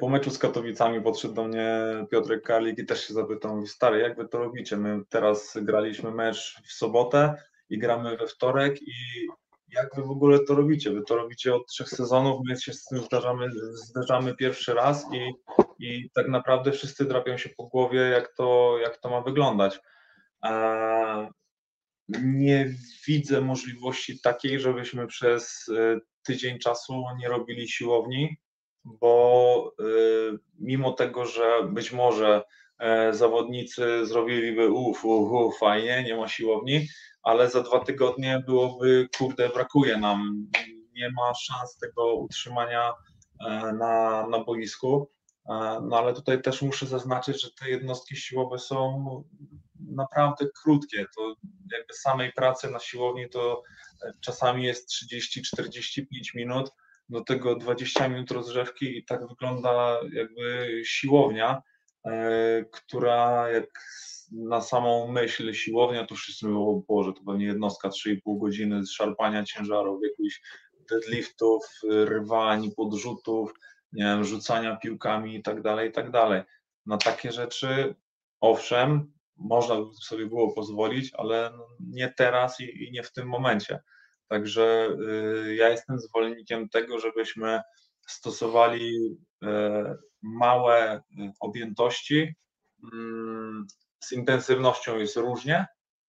Po meczu z Katowicami podszedł do mnie Piotrek Karlik i też się zapytał, stary, jak wy to robicie? My teraz graliśmy mecz w sobotę, i gramy we wtorek i jak wy w ogóle to robicie? Wy to robicie od trzech sezonów, my się z tym zdarzamy, zdarzamy pierwszy raz i, i tak naprawdę wszyscy drapią się po głowie, jak to, jak to ma wyglądać. Nie widzę możliwości takiej, żebyśmy przez e, tydzień czasu nie robili siłowni, bo e, mimo tego, że być może e, zawodnicy zrobiliby uf, uf, uf, fajnie, nie ma siłowni, ale za dwa tygodnie byłoby, kurde, brakuje nam, nie ma szans tego utrzymania na, na boisku. No ale tutaj też muszę zaznaczyć, że te jednostki siłowe są naprawdę krótkie. To jakby samej pracy na siłowni to e, czasami jest 30-45 minut, do tego 20 minut rozgrzewki i tak wygląda jakby siłownia, która jak na samą myśl siłownia, to wszyscy mówią, o Boże, to pewnie jednostka 3,5 godziny z szarpania ciężarów, jakichś deadliftów, rwań, podrzutów, nie wiem, rzucania piłkami i tak dalej, i tak dalej. Na takie rzeczy, owszem, można sobie było pozwolić, ale no nie teraz i, i nie w tym momencie. Także y, ja jestem zwolennikiem tego, żebyśmy stosowali y, małe y, objętości, mm, z intensywnością jest różnie,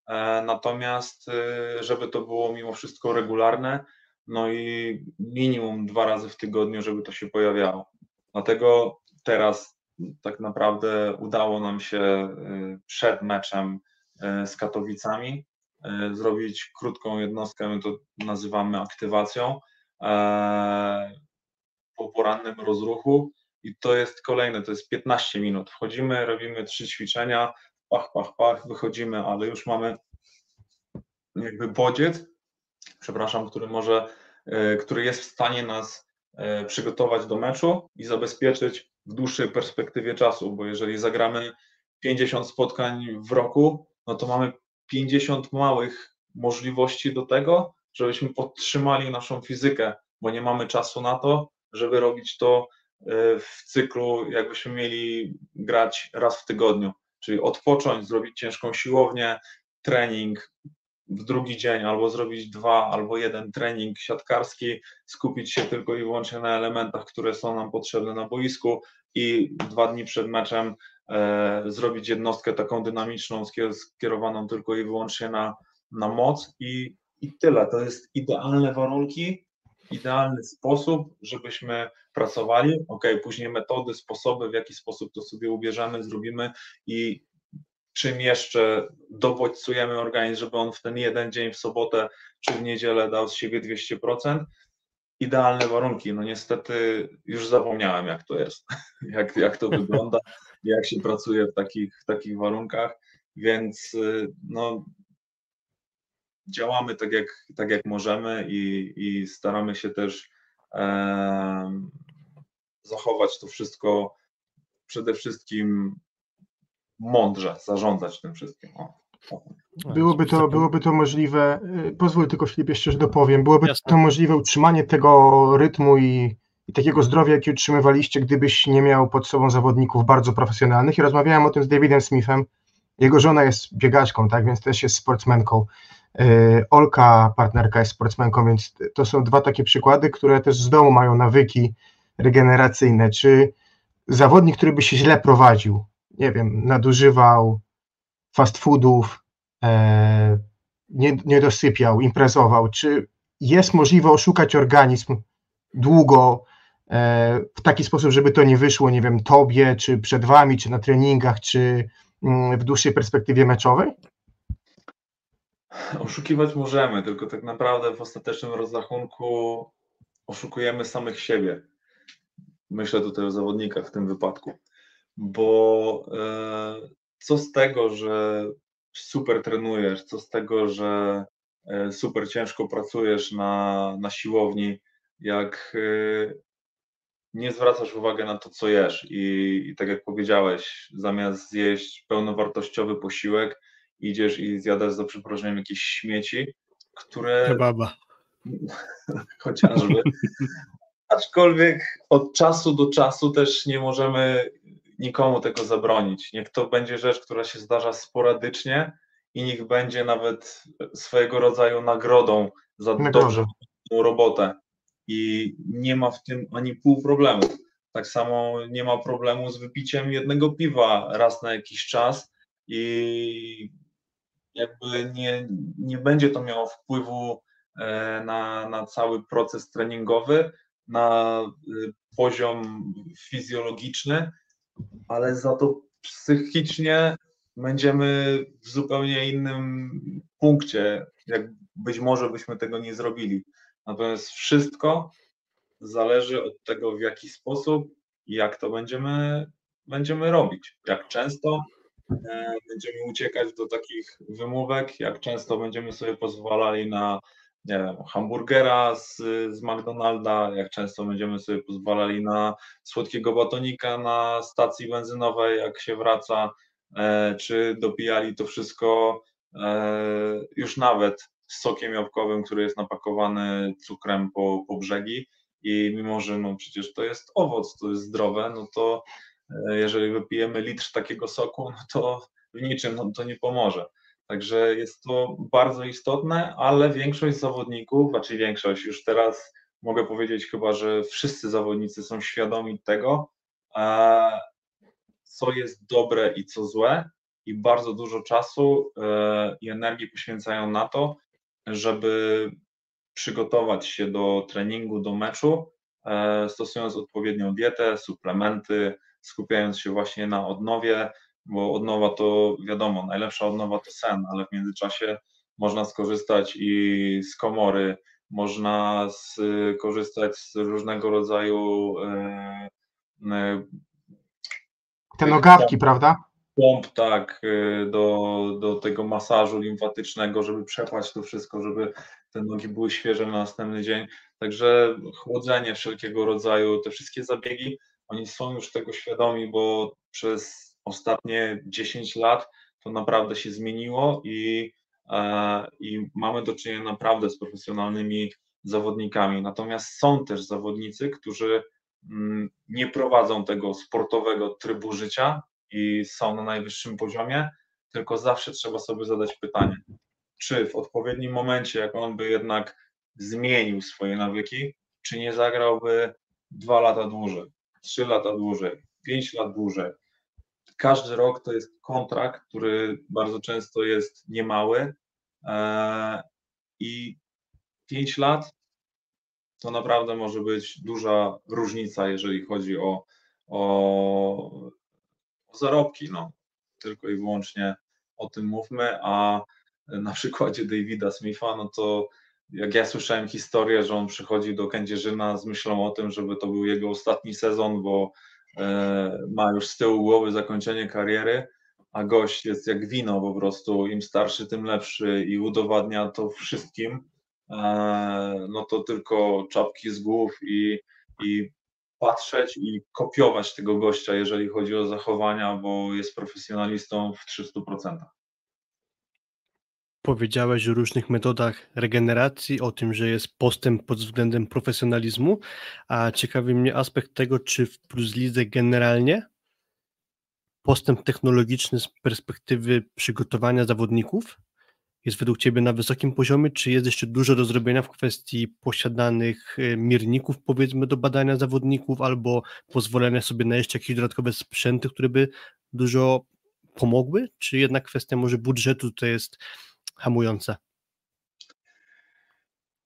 e, natomiast e, żeby to było mimo wszystko regularne, no i minimum dwa razy w tygodniu, żeby to się pojawiało. Dlatego teraz tak naprawdę udało nam się e, przed meczem z Katowicami zrobić krótką jednostkę, my to nazywamy aktywacją po porannym rozruchu i to jest kolejne, to jest 15 minut. Wchodzimy, robimy trzy ćwiczenia, pach, pach, pach, wychodzimy, ale już mamy jakby bodziec, przepraszam, który może, e, który jest w stanie nas e, przygotować do meczu i zabezpieczyć w dłuższej perspektywie czasu, bo jeżeli zagramy 50 spotkań w roku, no to mamy 50 małych możliwości do tego, żebyśmy podtrzymali naszą fizykę, bo nie mamy czasu na to, żeby robić to e, w cyklu, jakbyśmy mieli grać raz w tygodniu. Czyli odpocząć, zrobić ciężką siłownię, trening w drugi dzień, albo zrobić dwa, albo jeden trening siatkarski, skupić się tylko i wyłącznie na elementach, które są nam potrzebne na boisku i dwa dni przed meczem e, zrobić jednostkę taką dynamiczną, skierowaną tylko i wyłącznie na, na moc i, i tyle. To jest idealne warunki idealny sposób, żebyśmy pracowali. Ok, później metody, sposoby, w jaki sposób to sobie ubierzemy, zrobimy i czym jeszcze dobodźcujemy organizm, żeby on w ten jeden dzień w sobotę czy w niedzielę dał z siebie 200%. Idealne warunki. No niestety już zapomniałem, jak to jest, jak, jak to wygląda, jak się pracuje w takich, w takich warunkach, więc no, działamy tak jak, tak jak możemy i, i staramy się też e, zachować to wszystko przede wszystkim mądrze, zarządzać tym wszystkim. O. Byłoby to, byłoby to możliwe, y, pozwól tylko Filip jeszcze, że dopowiem, byłoby Jasne. to możliwe utrzymanie tego rytmu i, i takiego zdrowia, jakie utrzymywaliście, gdybyś nie miał pod sobą zawodników bardzo profesjonalnych. I rozmawiałem o tym z Davidem Smithem. Jego żona jest biegaczką, tak, więc też jest sportsmenką. E, Olka, partnerka, jest sportsmenką, więc to są dwa takie przykłady, które też z domu mają nawyki regeneracyjne. Czy zawodnik, który by się źle prowadził, nie wiem, nadużywał fast foodów, e, nie, nie dosypiał, imprezował, czy jest możliwe oszukać organizm długo e, w taki sposób, żeby to nie wyszło, nie wiem, tobie, czy przed wami, czy na treningach, czy mm, w dłuższej perspektywie meczowej? Oszukiwać możemy, tylko tak naprawdę w ostatecznym rozrachunku oszukujemy samych siebie. Myślę tutaj o zawodnikach w tym wypadku, bo e, co z tego, że super trenujesz, co z tego, że e, super ciężko pracujesz na, na siłowni, jak e, nie zwracasz uwagi na to, co jesz i, i tak jak powiedziałeś, zamiast zjeść pełnowartościowy posiłek, idziesz i zjadasz za przeproszeniem jakieś śmieci, które... Kebaba. Chociażby. Aczkolwiek od czasu do czasu też nie możemy nikomu tego zabronić. Niech to będzie rzecz, która się zdarza sporadycznie i niech będzie nawet swojego rodzaju nagrodą za dobrą robotę. I nie ma w tym ani pół problemu. Tak samo nie ma problemu z wypiciem jednego piwa raz na jakiś czas i jakby nie, nie będzie to miało wpływu e, na, na cały proces treningowy, na y, poziom fizjologiczny, ale za to psychicznie będziemy w zupełnie innym punkcie, jak być może byśmy tego nie zrobili. Natomiast wszystko zależy od tego, w jaki sposób i jak to będziemy, będziemy robić. Jak często e, będziemy uciekać do takich wymówek, jak często będziemy sobie pozwalali na nie wiem, hamburgera z, z McDonalda, jak często będziemy sobie pozwalali na słodkiego batonika na stacji benzynowej, jak się wraca, e, czy dopijali to wszystko e, już nawet z sokiem jabłkowym, który jest napakowany cukrem po, po brzegi i mimo, że no przecież to jest owoc, to jest zdrowe, no to e, jeżeli wypijemy litr takiego soku, no to w niczym nam to nie pomoże. Także jest to bardzo istotne, ale większość zawodników, znaczy większość, już teraz mogę powiedzieć chyba, że wszyscy zawodnicy są świadomi tego, e, co jest dobre i co złe, i bardzo dużo czasu e, i energii poświęcają na to, żeby przygotować się do treningu, do meczu, e, stosując odpowiednią dietę, suplementy, skupiając się właśnie na odnowie, bo odnowa to wiadomo, najlepsza odnowa to sen, ale w międzyczasie można skorzystać i z komory, można skorzystać z różnego rodzaju e, e, te nogawki, prawda? Pomp, tak, e, do, do tego masażu limfatycznego, żeby przepłać to wszystko, żeby te nogi były świeże na następny dzień. Także chłodzenie wszelkiego rodzaju, te wszystkie zabiegi, oni są już tego świadomi, bo przez ostatnie 10 lat to naprawdę się zmieniło i, e, i mamy do czynienia naprawdę z profesjonalnymi zawodnikami. Natomiast są też zawodnicy, którzy mm, nie prowadzą tego sportowego trybu życia i są na najwyższym poziomie, tylko zawsze trzeba sobie zadać pytanie, czy w odpowiednim momencie, jak on by jednak zmienił swoje nawyki, czy nie zagrałby dwa lata dłużej, trzy lata dłużej, pięć lat dłużej, każdy rok to jest kontrakt, który bardzo często jest niemały e, i 5 lat to naprawdę może być duża różnica, jeżeli chodzi o, o, o zarobki. No, tylko i wyłącznie o tym mówmy, a na przykładzie Davida Smitha, no to jak ja słyszałem historię, że on przychodzi do Kędzierzyna z myślą o tym, żeby to był jego ostatni sezon, bo ma już z tyłu głowy zakończenie kariery, a gość jest jak wino po prostu, im starszy, tym lepszy i udowadnia to wszystkim, e, no to tylko czapki z głów i, i patrzeć i kopiować tego gościa, jeżeli chodzi o zachowania, bo jest profesjonalistą w 300%. Powiedziałeś o różnych metodach regeneracji, o tym, że jest postęp pod względem profesjonalizmu, a ciekawi mnie aspekt tego, czy w Plus Lidze generalnie postęp technologiczny z perspektywy przygotowania zawodników jest według Ciebie na wysokim poziomie, czy jest jeszcze dużo do zrobienia w kwestii posiadanych e, mierników, powiedzmy, do badania zawodników, albo pozwolenia sobie na jeszcze jakieś dodatkowe sprzęty, które by dużo pomogły, czy jednak kwestia może budżetu to jest hamująca?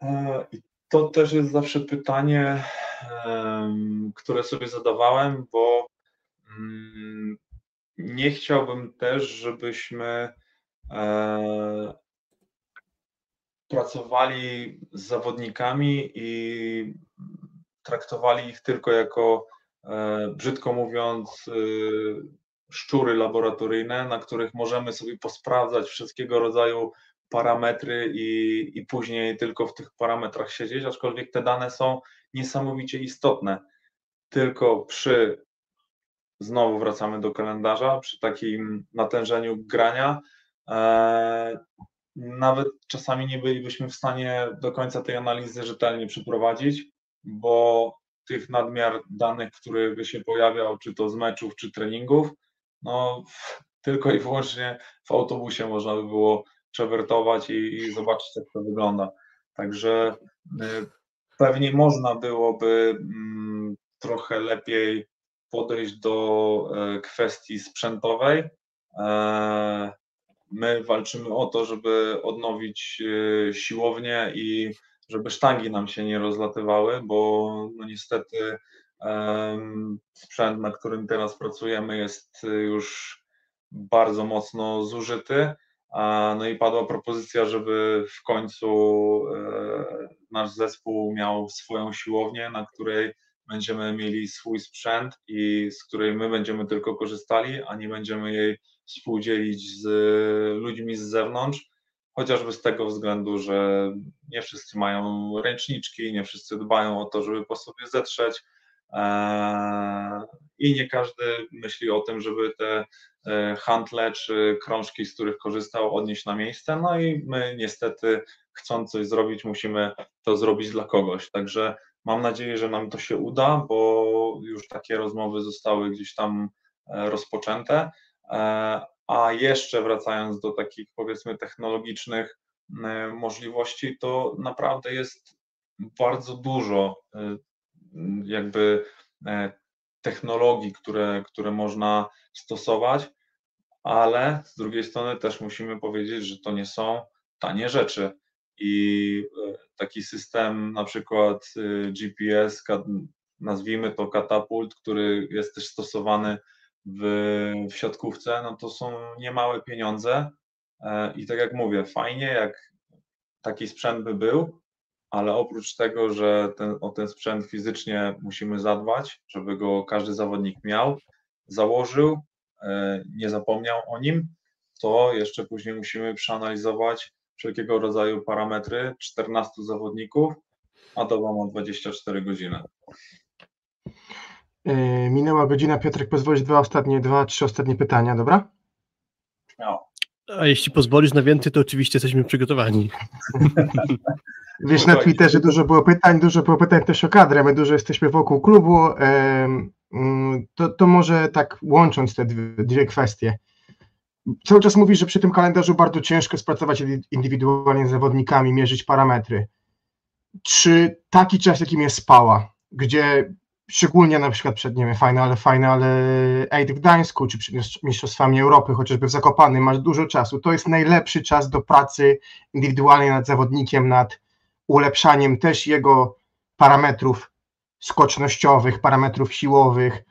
E, to też jest zawsze pytanie, które sobie zadawałem, bo mm, nie chciałbym też, żebyśmy e, pracowali z zawodnikami i traktowali ich tylko jako, e, brzydko mówiąc, szczury laboratoryjne, na których możemy sobie posprawdzać wszystkiego rodzaju parametry i, i później tylko w tych parametrach siedzieć, aczkolwiek te dane są niesamowicie istotne. Tylko przy, znowu wracamy do kalendarza, przy takim natężeniu grania, e, nawet czasami nie bylibyśmy w stanie do końca tej analizy rzetelnie przeprowadzić, bo tych nadmiar danych, który by się pojawiał, czy to z meczów, czy treningów, no tylko i wyłącznie w autobusie można by było przewertować i, i zobaczyć, jak to wygląda. Także y, pewnie można byłoby mm, trochę lepiej podejść do e, kwestii sprzętowej. E, my walczymy o to, żeby odnowić e, siłownię i żeby sztangi nam się nie rozlatywały, bo no niestety sprzęt, na którym teraz pracujemy, jest już bardzo mocno zużyty. No i padła propozycja, żeby w końcu e, nasz zespół miał swoją siłownię, na której będziemy mieli swój sprzęt i z której my będziemy tylko korzystali, a nie będziemy jej współdzielić z ludźmi z zewnątrz, chociażby z tego względu, że nie wszyscy mają ręczniczki, nie wszyscy dbają o to, żeby po sobie zetrzeć e, i nie każdy myśli o tym, żeby te E, handle czy krążki, z których korzystał, odnieść na miejsce. No i my niestety, chcąc coś zrobić, musimy to zrobić dla kogoś. Także mam nadzieję, że nam to się uda, bo już takie rozmowy zostały gdzieś tam e, rozpoczęte. E, a jeszcze wracając do takich powiedzmy technologicznych możliwości, to naprawdę jest bardzo dużo jakby technologii, które, które można stosować ale z drugiej strony też musimy powiedzieć, że to nie są tanie rzeczy. I e, taki system, na przykład e, GPS, nazwijmy to katapult, który jest też stosowany w, w siatkówce, no to są niemałe pieniądze. E, I tak jak mówię, fajnie, jak taki sprzęt by był, ale oprócz tego, że ten, o ten sprzęt fizycznie musimy zadbać, żeby go każdy zawodnik miał, założył, E, nie zapomniał o nim, to jeszcze później musimy przeanalizować wszelkiego rodzaju parametry 14 zawodników, a to ma 24 godziny. E, minęła godzina, Piotrek, pozwolisz dwa ostatnie, dwa, trzy ostatnie pytania, dobra? Śmiało. A jeśli pozwolisz na więcej, to oczywiście jesteśmy przygotowani. Wiesz, na Twitterze dużo było pytań, dużo było pytań też o kadrę, my dużo jesteśmy wokół klubu. Mm, to, to może tak łącząc te dwie, dwie kwestie. Cały czas mówisz, że przy tym kalendarzu bardzo ciężko spracować indywidualnie z zawodnikami, mierzyć parametry. Czy taki czas, jakim jest Spała, gdzie szczególnie na przykład przed, nie wiem, finale, finale Aid w Gdańsku, czy przed Mistrzostwami Europy, chociażby w Zakopanym, masz dużo czasu, to jest najlepszy czas do pracy indywidualnej nad zawodnikiem, nad ulepszaniem też jego parametrów skocznościowych, parametrów siłowych,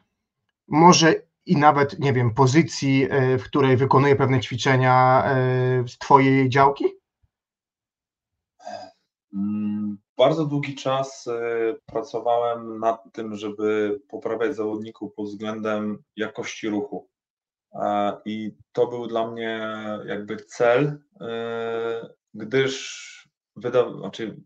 może i nawet, nie wiem, pozycji, e, w której wykonuje pewne ćwiczenia e, z Twojej działki? Mm, bardzo długi czas e, pracowałem nad tym, żeby poprawiać zawodników pod względem jakości ruchu. I to był dla mnie jakby cel, gdyż wyda- znaczy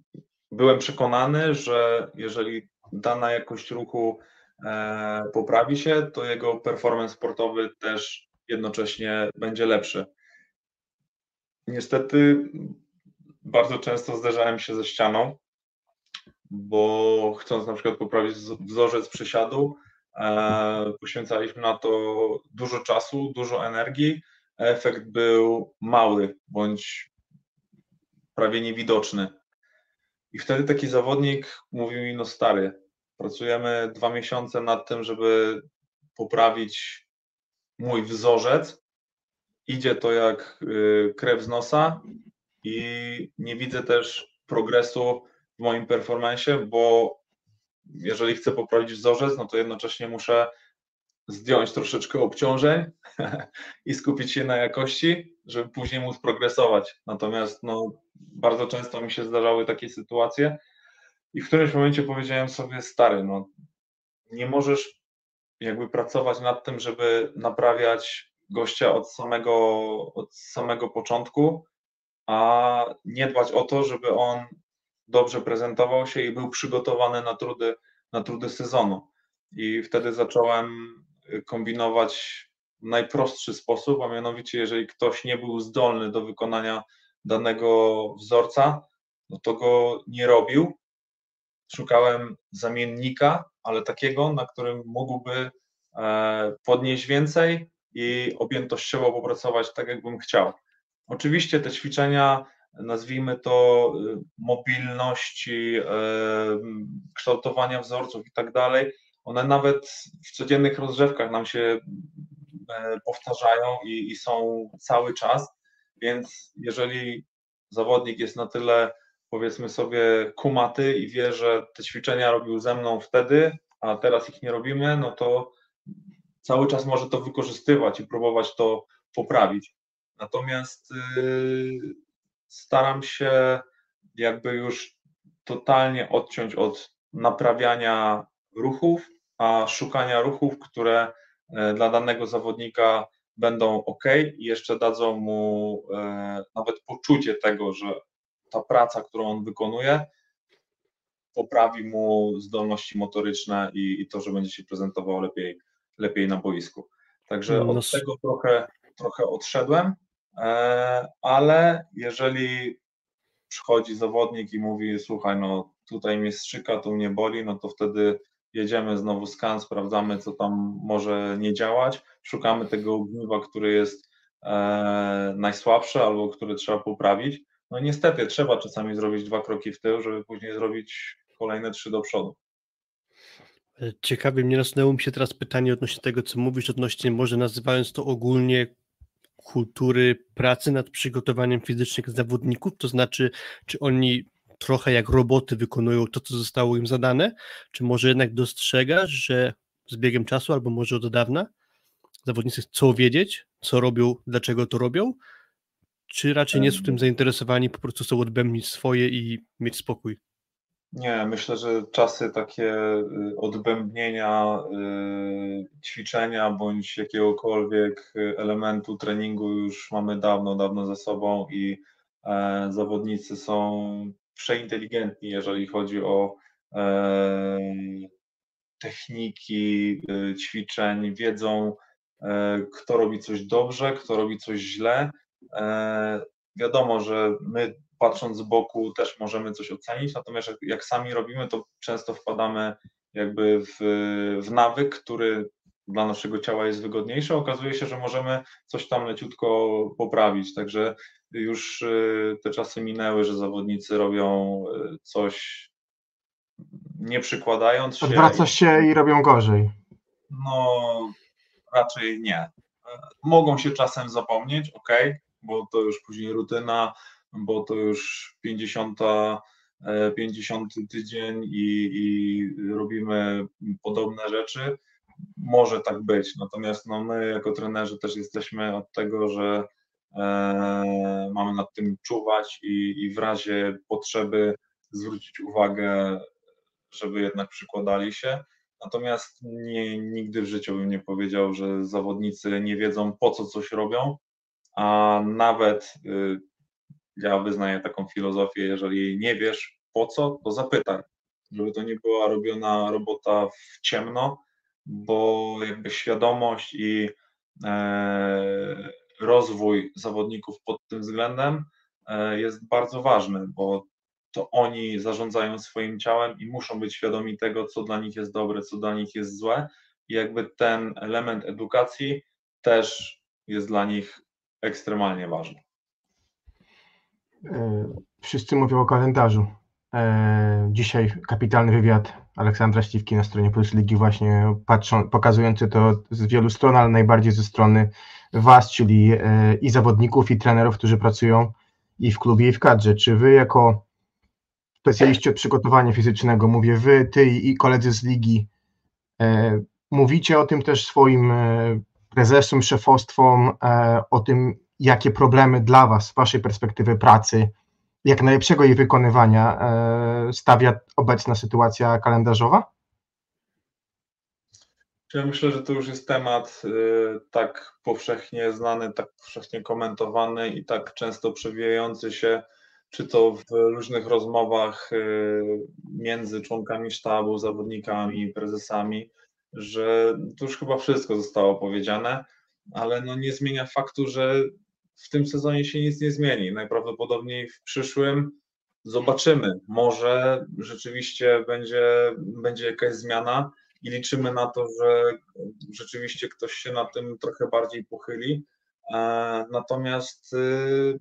byłem przekonany, że jeżeli dana jakość ruchu e, poprawi się, to jego performance sportowy też jednocześnie będzie lepszy. Niestety bardzo często zderzałem się ze ścianą, bo chcąc na przykład poprawić wzorzec przysiadu, e, poświęcaliśmy na to dużo czasu, dużo energii, efekt był mały bądź prawie niewidoczny. I wtedy taki zawodnik mówił mi, no stary, pracujemy dwa miesiące nad tym, żeby poprawić mój wzorzec. Idzie to jak y, krew z nosa i nie widzę też progresu w moim performanceie, bo jeżeli chcę poprawić wzorzec, no to jednocześnie muszę zdjąć troszeczkę obciążeń i skupić się na jakości, żeby później móc progresować. Natomiast no, bardzo często mi się zdarzały takie sytuacje i w którymś momencie powiedziałem sobie, stary, no nie możesz jakby pracować nad tym, żeby naprawiać gościa od samego, od samego początku, a nie dbać o to, żeby on dobrze prezentował się i był przygotowany na trudy, na trudy sezonu. I wtedy zacząłem kombinować w najprostszy sposób, a mianowicie, jeżeli ktoś nie był zdolny do wykonania danego wzorca, no to go nie robił. Szukałem zamiennika, ale takiego, na którym mógłby e, podnieść więcej i objętościowo popracować tak, jakbym chciał. Oczywiście te ćwiczenia, nazwijmy to y, mobilności, e, kształtowania wzorców i tak dalej, one nawet w codziennych rozgrzewkach nam się e, powtarzają i, i są cały czas, więc jeżeli zawodnik jest na tyle, powiedzmy sobie, kumaty i wie, że te ćwiczenia robił ze mną wtedy, a teraz ich nie robimy, no to cały czas może to wykorzystywać i próbować to poprawić. Natomiast yy, staram się jakby już totalnie odciąć od naprawiania ruchów, a szukania ruchów, które e, dla danego zawodnika będą ok i jeszcze dadzą mu e, nawet poczucie tego, że ta praca, którą on wykonuje, poprawi mu zdolności motoryczne i, i to, że będzie się prezentował lepiej, lepiej na boisku. Także od no tego trochę, trochę odszedłem, e, ale jeżeli przychodzi zawodnik i mówi, słuchaj, no tutaj mnie strzyka, tu mnie boli, no to wtedy jedziemy znowu skan, sprawdzamy, co tam może nie działać, szukamy tego ogniwa, który jest e, albo który trzeba poprawić. No niestety trzeba czasami zrobić dwa kroki w tył, żeby później zrobić kolejne trzy do przodu. Ciekawie mnie nasunęło mi się teraz pytanie odnośnie tego, co mówisz, odnośnie może nazywając to ogólnie kultury pracy nad przygotowaniem fizycznych zawodników, to znaczy, czy oni trochę jak roboty wykonują to, co zostało im zadane? Czy może jednak dostrzegasz, że z biegiem czasu, albo może od dawna, zawodnicy chcą wiedzieć, co robią, dlaczego to robią? Czy raczej nie są tym zainteresowani, po prostu chcą odbębnić swoje i mieć spokój? Nie, myślę, że czasy takie y, odbębnienia y, ćwiczenia bądź jakiegokolwiek elementu treningu już mamy dawno, dawno za sobą i e, zawodnicy są przeinteligentni, jeżeli chodzi o e, techniki e, ćwiczeń, wiedzą, e, kto robi coś dobrze, kto robi coś źle. Wiadomo, że my patrząc z boku też możemy coś ocenić, natomiast jak sami robimy, to często wpadamy jakby w, w nawyk, który dla naszego ciała jest wygodniejszy. Okazuje się, że możemy coś tam leciutko poprawić, także już y, te czasy minęły, że zawodnicy robią y, coś nie przykładając się. Odwracasz się i robią gorzej. No, raczej nie. Mogą się czasem zapomnieć, ok, bo to już później rutyna, bo to już 50, 50 e, tydzień i, i robimy podobne rzeczy. Może tak być, natomiast no, my jako trenerzy też jesteśmy od tego, że E, mamy nad tym czuwać i, i w razie potrzeby zwrócić uwagę, żeby jednak przykładali się. Natomiast nie, nigdy w życiu bym nie powiedział, że zawodnicy nie wiedzą po co coś robią, a nawet y, ja wyznaję taką filozofię, jeżeli nie wiesz po co, to zapytaj, żeby to nie była robiona robota w ciemno, bo jakby świadomość i e, rozwój zawodników pod tym względem e, jest bardzo ważny, bo to oni zarządzają swoim ciałem i muszą być świadomi tego, co dla nich jest dobre, co dla nich jest złe. I jakby ten element edukacji też jest dla nich ekstremalnie ważny. E, Wszyscy mówią o kalendarzu. Dzisiaj kapitalny wywiad Aleksandra Ściwki na stronie Ligi właśnie patrzą, pokazujący to z wielu stron, ale najbardziej ze strony Was, czyli e, i zawodników, i trenerów, którzy pracują i w klubie, i w kadrze. Czy Wy jako specjaliści od przygotowania fizycznego, mówię Wy, Ty i koledzy z ligi, e, mówicie o tym też swoim e, prezesom, szefostwom, o tym, jakie problemy dla Was z Waszej perspektywy pracy, jak najlepszego jej wykonywania e, stawia obecna sytuacja kalendarzowa? Ja myślę, że to już jest temat y, tak powszechnie znany, tak powszechnie komentowany i tak często przewijający się, czy to w różnych rozmowach y, między członkami sztabu, zawodnikami, prezesami, że to już chyba wszystko zostało powiedziane, ale no nie zmienia faktu, że w tym sezonie się nic nie zmieni. Najprawdopodobniej w przyszłym zobaczymy. Może rzeczywiście będzie, będzie jakaś zmiana i liczymy na to, że rzeczywiście ktoś się na tym trochę bardziej pochyli. E, Natomiast y,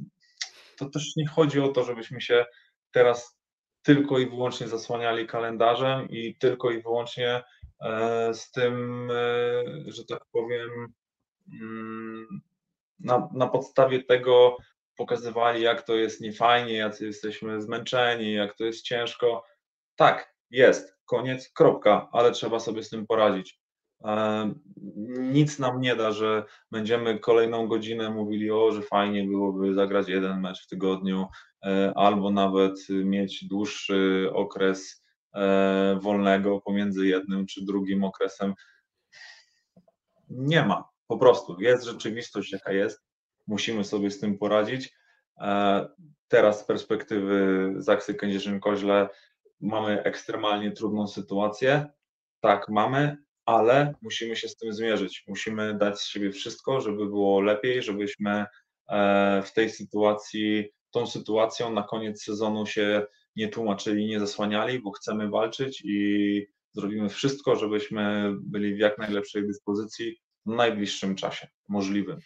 to też nie chodzi o to, żebyśmy się teraz tylko i wyłącznie zasłaniali kalendarzem i tylko i wyłącznie e, z tym, e, że tak powiem, mm, na, na podstawie tego pokazywali, jak to jest niefajnie, jacy jesteśmy zmęczeni, jak to jest ciężko. Tak, jest, koniec, kropka, ale trzeba sobie z tym poradzić. Nic nam nie da, że będziemy kolejną godzinę mówili, o, że fajnie byłoby zagrać jeden mecz w tygodniu, e, albo nawet mieć dłuższy okres e, wolnego pomiędzy jednym czy drugim okresem. Nie ma, po prostu. Jest rzeczywistość, jaka jest. Musimy sobie z tym poradzić. E, Teraz z perspektywy Zaksy Kędzierzyn-Koźle mamy ekstremalnie trudną sytuację. Tak, mamy, ale musimy się z tym zmierzyć. Musimy dać z siebie wszystko, żeby było lepiej, żebyśmy e, w tej sytuacji, tą sytuacją na koniec sezonu się nie tłumaczyli, nie zasłaniali, bo chcemy walczyć i zrobimy wszystko, żebyśmy byli w jak najlepszej dyspozycji najbliższym czasie możliwym.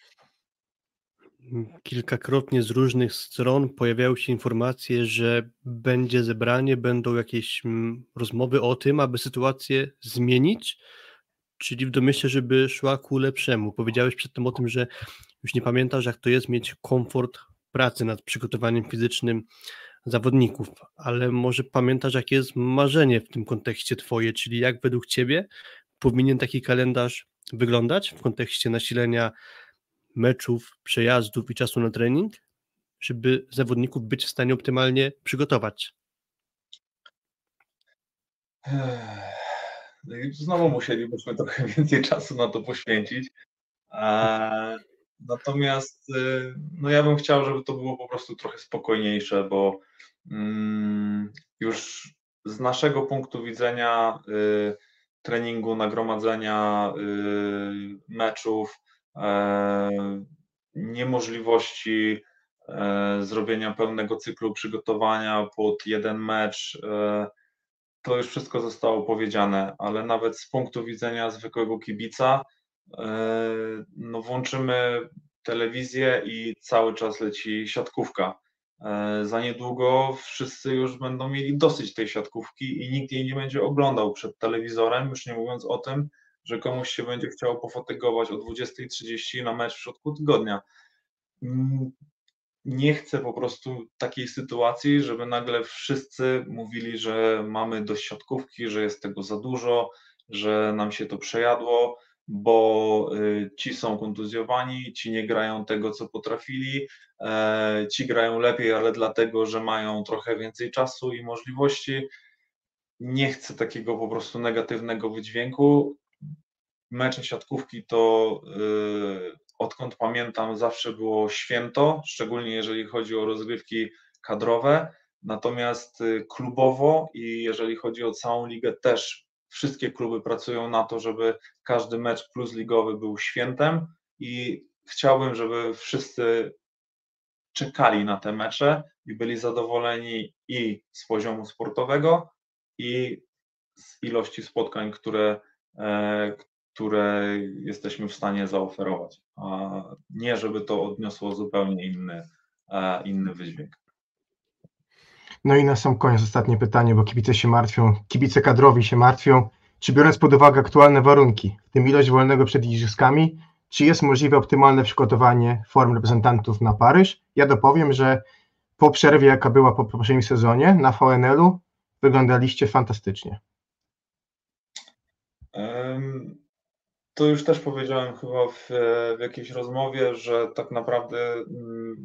Kilkakrotnie z różnych stron pojawiały się informacje, że będzie zebranie, będą jakieś mm, rozmowy o tym, aby sytuację zmienić, czyli w domyśle, żeby szła ku lepszemu. Powiedziałeś przedtem o tym, że już nie pamiętasz, jak to jest mieć komfort pracy nad przygotowaniem fizycznym zawodników, ale może pamiętasz, jakie jest marzenie w tym kontekście Twoje, czyli jak według Ciebie powinien taki kalendarz wyglądać w kontekście nasilenia meczów, przejazdów i czasu na trening, żeby zawodników być w stanie optymalnie przygotować? No Znowu musielibyśmy trochę więcej czasu na to poświęcić. Natomiast y, no ja bym chciał, żeby to było po prostu trochę spokojniejsze, bo mm, już z naszego punktu widzenia y, treningu, nagromadzenia y, meczów, e, niemożliwości e, zrobienia pełnego cyklu przygotowania pod jeden mecz, e, to już wszystko zostało powiedziane, ale nawet z punktu widzenia zwykłego kibica, no włączymy telewizję i cały czas leci siatkówka. Za niedługo wszyscy już będą mieli dosyć tej siatkówki i nikt jej nie będzie oglądał przed telewizorem, już nie mówiąc o tym, że komuś się będzie chciało pofatygować o 20.30 na mecz w środku tygodnia. Nie chcę po prostu takiej sytuacji, żeby nagle wszyscy mówili, że mamy dość siatkówki, że jest tego za dużo, że nam się to przejadło bo y, ci są kontuzjowani, ci nie grają tego, co potrafili, e, ci grają lepiej, ale dlatego, że mają trochę więcej czasu i możliwości. Nie chcę takiego po prostu negatywnego wydźwięku. Mecze siatkówki to y, odkąd pamiętam zawsze było święto, szczególnie jeżeli chodzi o rozgrywki kadrowe. Natomiast y, klubowo i jeżeli chodzi o całą ligę też wszystkie kluby pracują na to, żeby każdy mecz plus ligowy był świętem i chciałbym, żeby wszyscy czekali na te mecze i byli zadowoleni i z poziomu sportowego, i z ilości spotkań, które, e, które jesteśmy w stanie zaoferować. A nie, żeby to odniosło zupełnie inny, e, inny wydźwięk. No i na sam koniec ostatnie pytanie, bo kibice się martwią, kibice kadrowi się martwią. Czy biorąc pod uwagę aktualne warunki, w tym ilość wolnego przed igrzyskami, czy jest możliwe optymalne przygotowanie form reprezentantów na Paryż? Ja dopowiem, że po przerwie, jaka była po poprzednim sezonie na VNL-u, wyglądaliście fantastycznie. To już też powiedziałem chyba w, w jakiejś rozmowie, że tak naprawdę mm,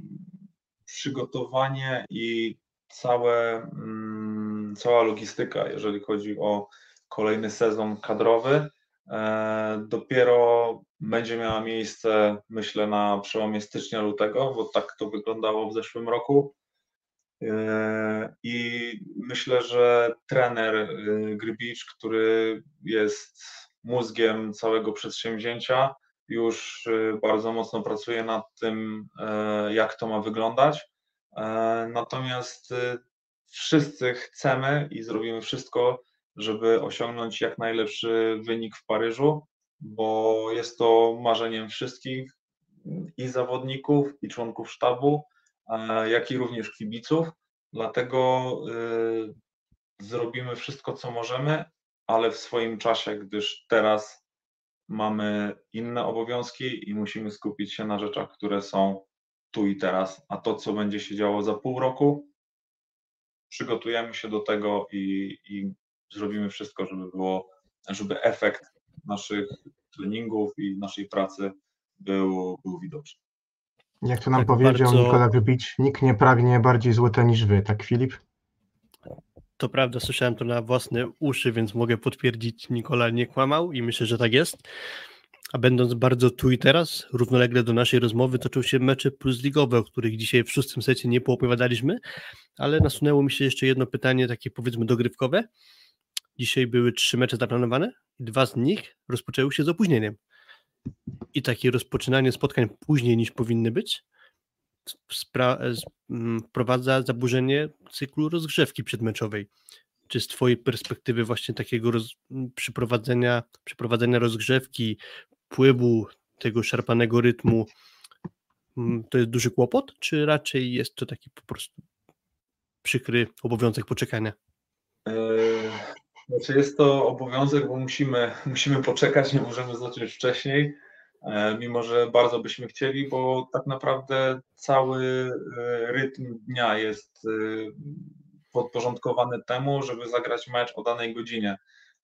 przygotowanie i całe, mm, cała logistyka, jeżeli chodzi o kolejny sezon kadrowy, e, dopiero będzie miała miejsce, myślę, na przełomie stycznia-lutego, bo tak to wyglądało w zeszłym roku. E, I myślę, że trener y, Grybicz, który jest mózgiem całego przedsięwzięcia, już bardzo mocno pracuje nad tym, e, jak to ma wyglądać. E, natomiast y, wszyscy chcemy i zrobimy wszystko, żeby osiągnąć jak najlepszy wynik w Paryżu, bo jest to marzeniem wszystkich i zawodników, i członków sztabu, jak i również kibiców. Dlatego y, zrobimy wszystko, co możemy, ale w swoim czasie, gdyż teraz mamy inne obowiązki i musimy skupić się na rzeczach, które są tu i teraz, a to, co będzie się działo za pół roku, przygotujemy się do tego i, i zrobimy wszystko, żeby było, żeby efekt naszych treningów i naszej pracy był, był widoczny. Jak to nam tak powiedział bardzo... Nikola Grybicz, nikt nie pragnie bardziej złota niż wy, tak Filip? To prawda, słyszałem to na własne uszy, więc mogę potwierdzić, Nikola nie kłamał i myślę, że tak jest. A będąc bardzo tu i teraz, równolegle do naszej rozmowy toczą się mecze plus ligowe, o których dzisiaj w szóstym secie nie poopowiadaliśmy, ale nasunęło mi się jeszcze jedno pytanie, takie powiedzmy dogrywkowe. Dzisiaj były trzy mecze zaplanowane i dwa z nich rozpoczęły się z opóźnieniem i takie rozpoczynanie spotkań później niż powinny być mm, wprowadza zaburzenie cyklu rozgrzewki przedmeczowej. Czy z Twojej perspektywy właśnie takiego roz, przyprowadzenia, przyprowadzenia rozgrzewki, wpływu tego szarpanego rytmu mm, to jest duży kłopot, czy raczej jest to taki po prostu przykry obowiązek poczekania? Eee, znaczy jest to obowiązek, bo musimy, musimy poczekać, nie możemy zacząć wcześniej, e, mimo że bardzo byśmy chcieli, bo tak naprawdę cały e, rytm dnia jest e, podporządkowany temu, żeby zagrać mecz o danej godzinie.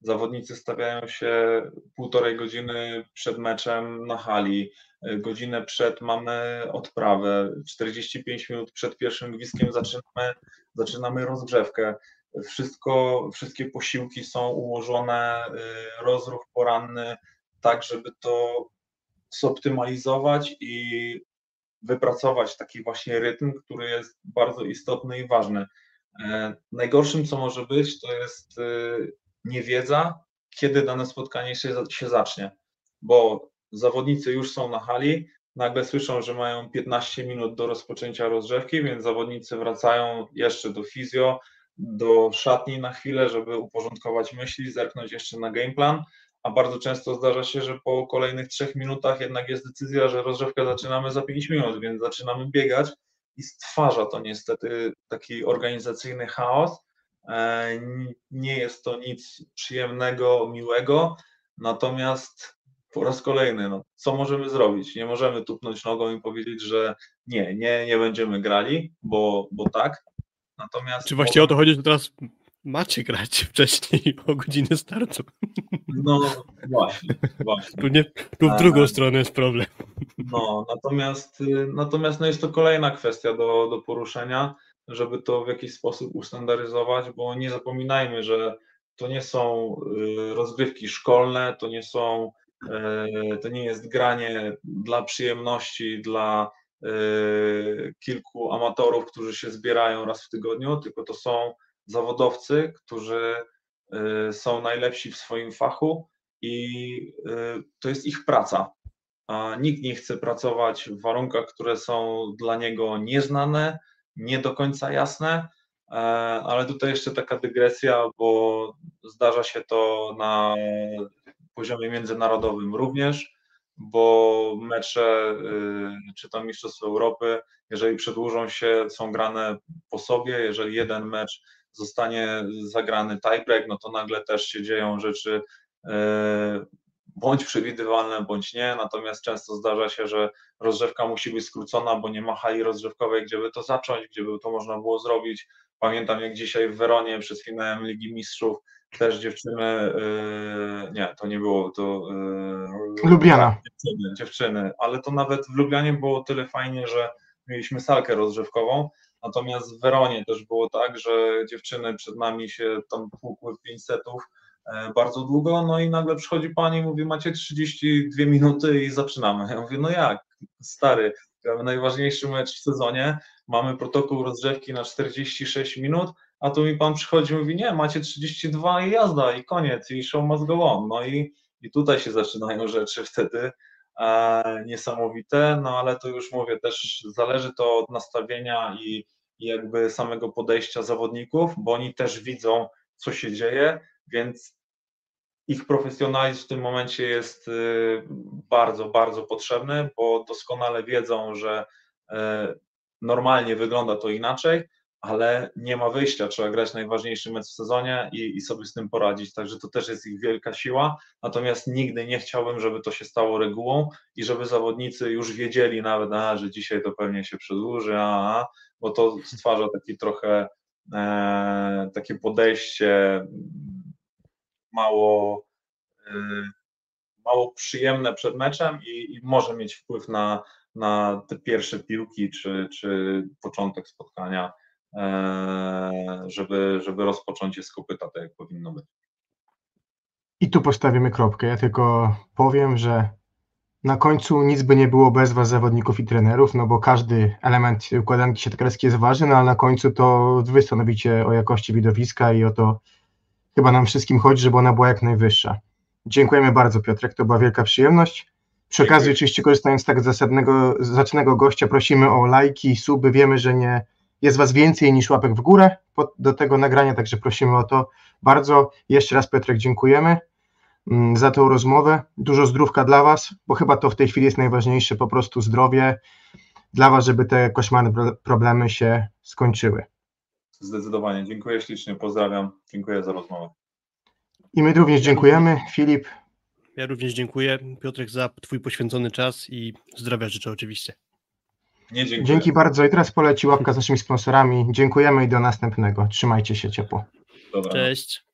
Zawodnicy stawiają się półtorej godziny przed meczem na hali, godzinę przed mamy odprawę, 45 minut przed pierwszym gwizdkiem zaczynamy, zaczynamy rozgrzewkę wszystko, wszystkie posiłki są ułożone, y, rozruch poranny, tak żeby to zoptymalizować i wypracować taki właśnie rytm, który jest bardzo istotny i ważny. E, najgorszym, co może być, to jest niewiedza, kiedy dane spotkanie się, się zacznie, bo zawodnicy już są na hali, nagle słyszą, że mają 15 minut do rozpoczęcia rozgrzewki, więc zawodnicy wracają jeszcze do fizjo, do szatni na chwilę, żeby uporządkować myśli, zerknąć jeszcze na gameplan, a bardzo często zdarza się, że po kolejnych trzech minutach jednak jest decyzja, że rozgrzewkę zaczynamy za 5 minut, więc zaczynamy biegać i stwarza to niestety taki organizacyjny chaos. E, nie jest to nic przyjemnego, miłego, natomiast po raz kolejny, no, co możemy zrobić? Nie możemy tupnąć nogą i powiedzieć, że nie, nie, nie będziemy grali, bo, bo tak, Natomiast Czy właśnie o to chodzi, że teraz macie grać wcześniej o godzinę startu? No właśnie, właśnie. Tu, nie, tu w drugą A, stronę jest problem. No, natomiast, y, natomiast no jest to kolejna kwestia do, do poruszenia, żeby to w jakiś sposób ustandaryzować, bo nie zapominajmy, że to nie są y, rozgrywki szkolne, to nie są, y, to nie jest granie dla przyjemności, dla Y, kilku amatorów, którzy się zbierają raz w tygodniu, tylko to są zawodowcy, którzy są najlepsi w swoim fachu i to jest ich praca. A nikt nie chce pracować w warunkach, które są dla niego nieznane, nie do końca jasne, e, ale tutaj jeszcze taka dygresja, bo zdarza się to na poziomie międzynarodowym również bo mecze, y, czy to Mistrzostwo Europy, jeżeli przedłużą się, są grane po sobie, jeżeli jeden mecz zostanie zagrany tiebreak, no to nagle też się dzieją rzeczy y, bądź przewidywalne, bądź nie, natomiast często zdarza się, że rozrzewka musi być skrócona, bo nie ma hali rozrzewkowej, gdzie by to zacząć, gdzie by to można było zrobić. Pamiętam jak dzisiaj w Weronie przed finałem Ligi Mistrzów też dziewczyny, yy, nie, to nie było, to... Yy, Lubiana. Dziewczyny, dziewczyny, ale to nawet w Lublianie było tyle fajnie, że mieliśmy salkę rozrzewkową, natomiast w Weronie też było tak, że dziewczyny przed nami się tam tłukły 5 setów, E, bardzo długo, no i nagle przychodzi pani i mówi, macie 32 minuty i zaczynamy. Ja mówię, no jak, stary, mamy najważniejszy mecz w sezonie, mamy protokół rozgrzewki na 46 minut, a tu mi pan przychodzi i mówi, nie, macie 32 i jazda, i koniec, i show must go on. No i, i tutaj się zaczynają rzeczy wtedy e, niesamowite, no ale to już mówię, też zależy to od nastawienia i, i jakby samego podejścia zawodników, bo oni też widzą, co się dzieje, więc ich profesjonalizm w tym momencie jest y, bardzo, bardzo potrzebny, bo doskonale wiedzą, że y, normalnie wygląda to inaczej, ale nie ma wyjścia, trzeba grać najważniejszy mecz w sezonie i, i, sobie z tym poradzić, także to też jest ich wielka siła, natomiast nigdy nie chciałbym, żeby to się stało regułą i żeby zawodnicy już wiedzieli nawet, a, że dzisiaj to pewnie się przedłuży, a, a bo to stwarza taki trochę e, takie podejście mało, y, mało przyjemne przed meczem i, i może mieć wpływ na, na te pierwsze piłki czy, czy początek spotkania, e, żeby, żeby rozpocząć je z kopyta, tak jak powinno być. I tu postawimy kropkę. Ja tylko powiem, że na końcu nic by nie było bez Was, zawodników i trenerów, no bo każdy element układanki siatkarskiej jest ważny, no ale na końcu to Wy stanowicie o jakości widowiska i o to, chyba nam wszystkim chodzi, żeby ona była jak najwyższa. Dziękujemy bardzo, Piotrek, to była wielka przyjemność. Przy okazji, oczywiście, korzystając tak z zasadnego, zacnego gościa, prosimy o lajki, suby. Wiemy, że nie jest Was więcej niż łapek w górę do tego nagrania, także prosimy o to bardzo. Jeszcze raz, Piotrek, dziękujemy mm, za tę rozmowę. Dużo zdrówka dla Was, bo chyba to w tej chwili jest najważniejsze, po prostu zdrowie dla Was, żeby te koszmarne problemy się skończyły. Zdecydowanie. Dziękuję ślicznie, pozdrawiam. Dziękuję za rozmowę. I my również dziękujemy. Filip. Ja również dziękuję, Piotrek, za Twój poświęcony czas i zdrowia życzę oczywiście. Nie dziękuję. Dzięki bardzo. I teraz poleci łapka z naszymi sponsorami. Dziękujemy i do następnego. Trzymajcie się ciepło. Dobra. Cześć.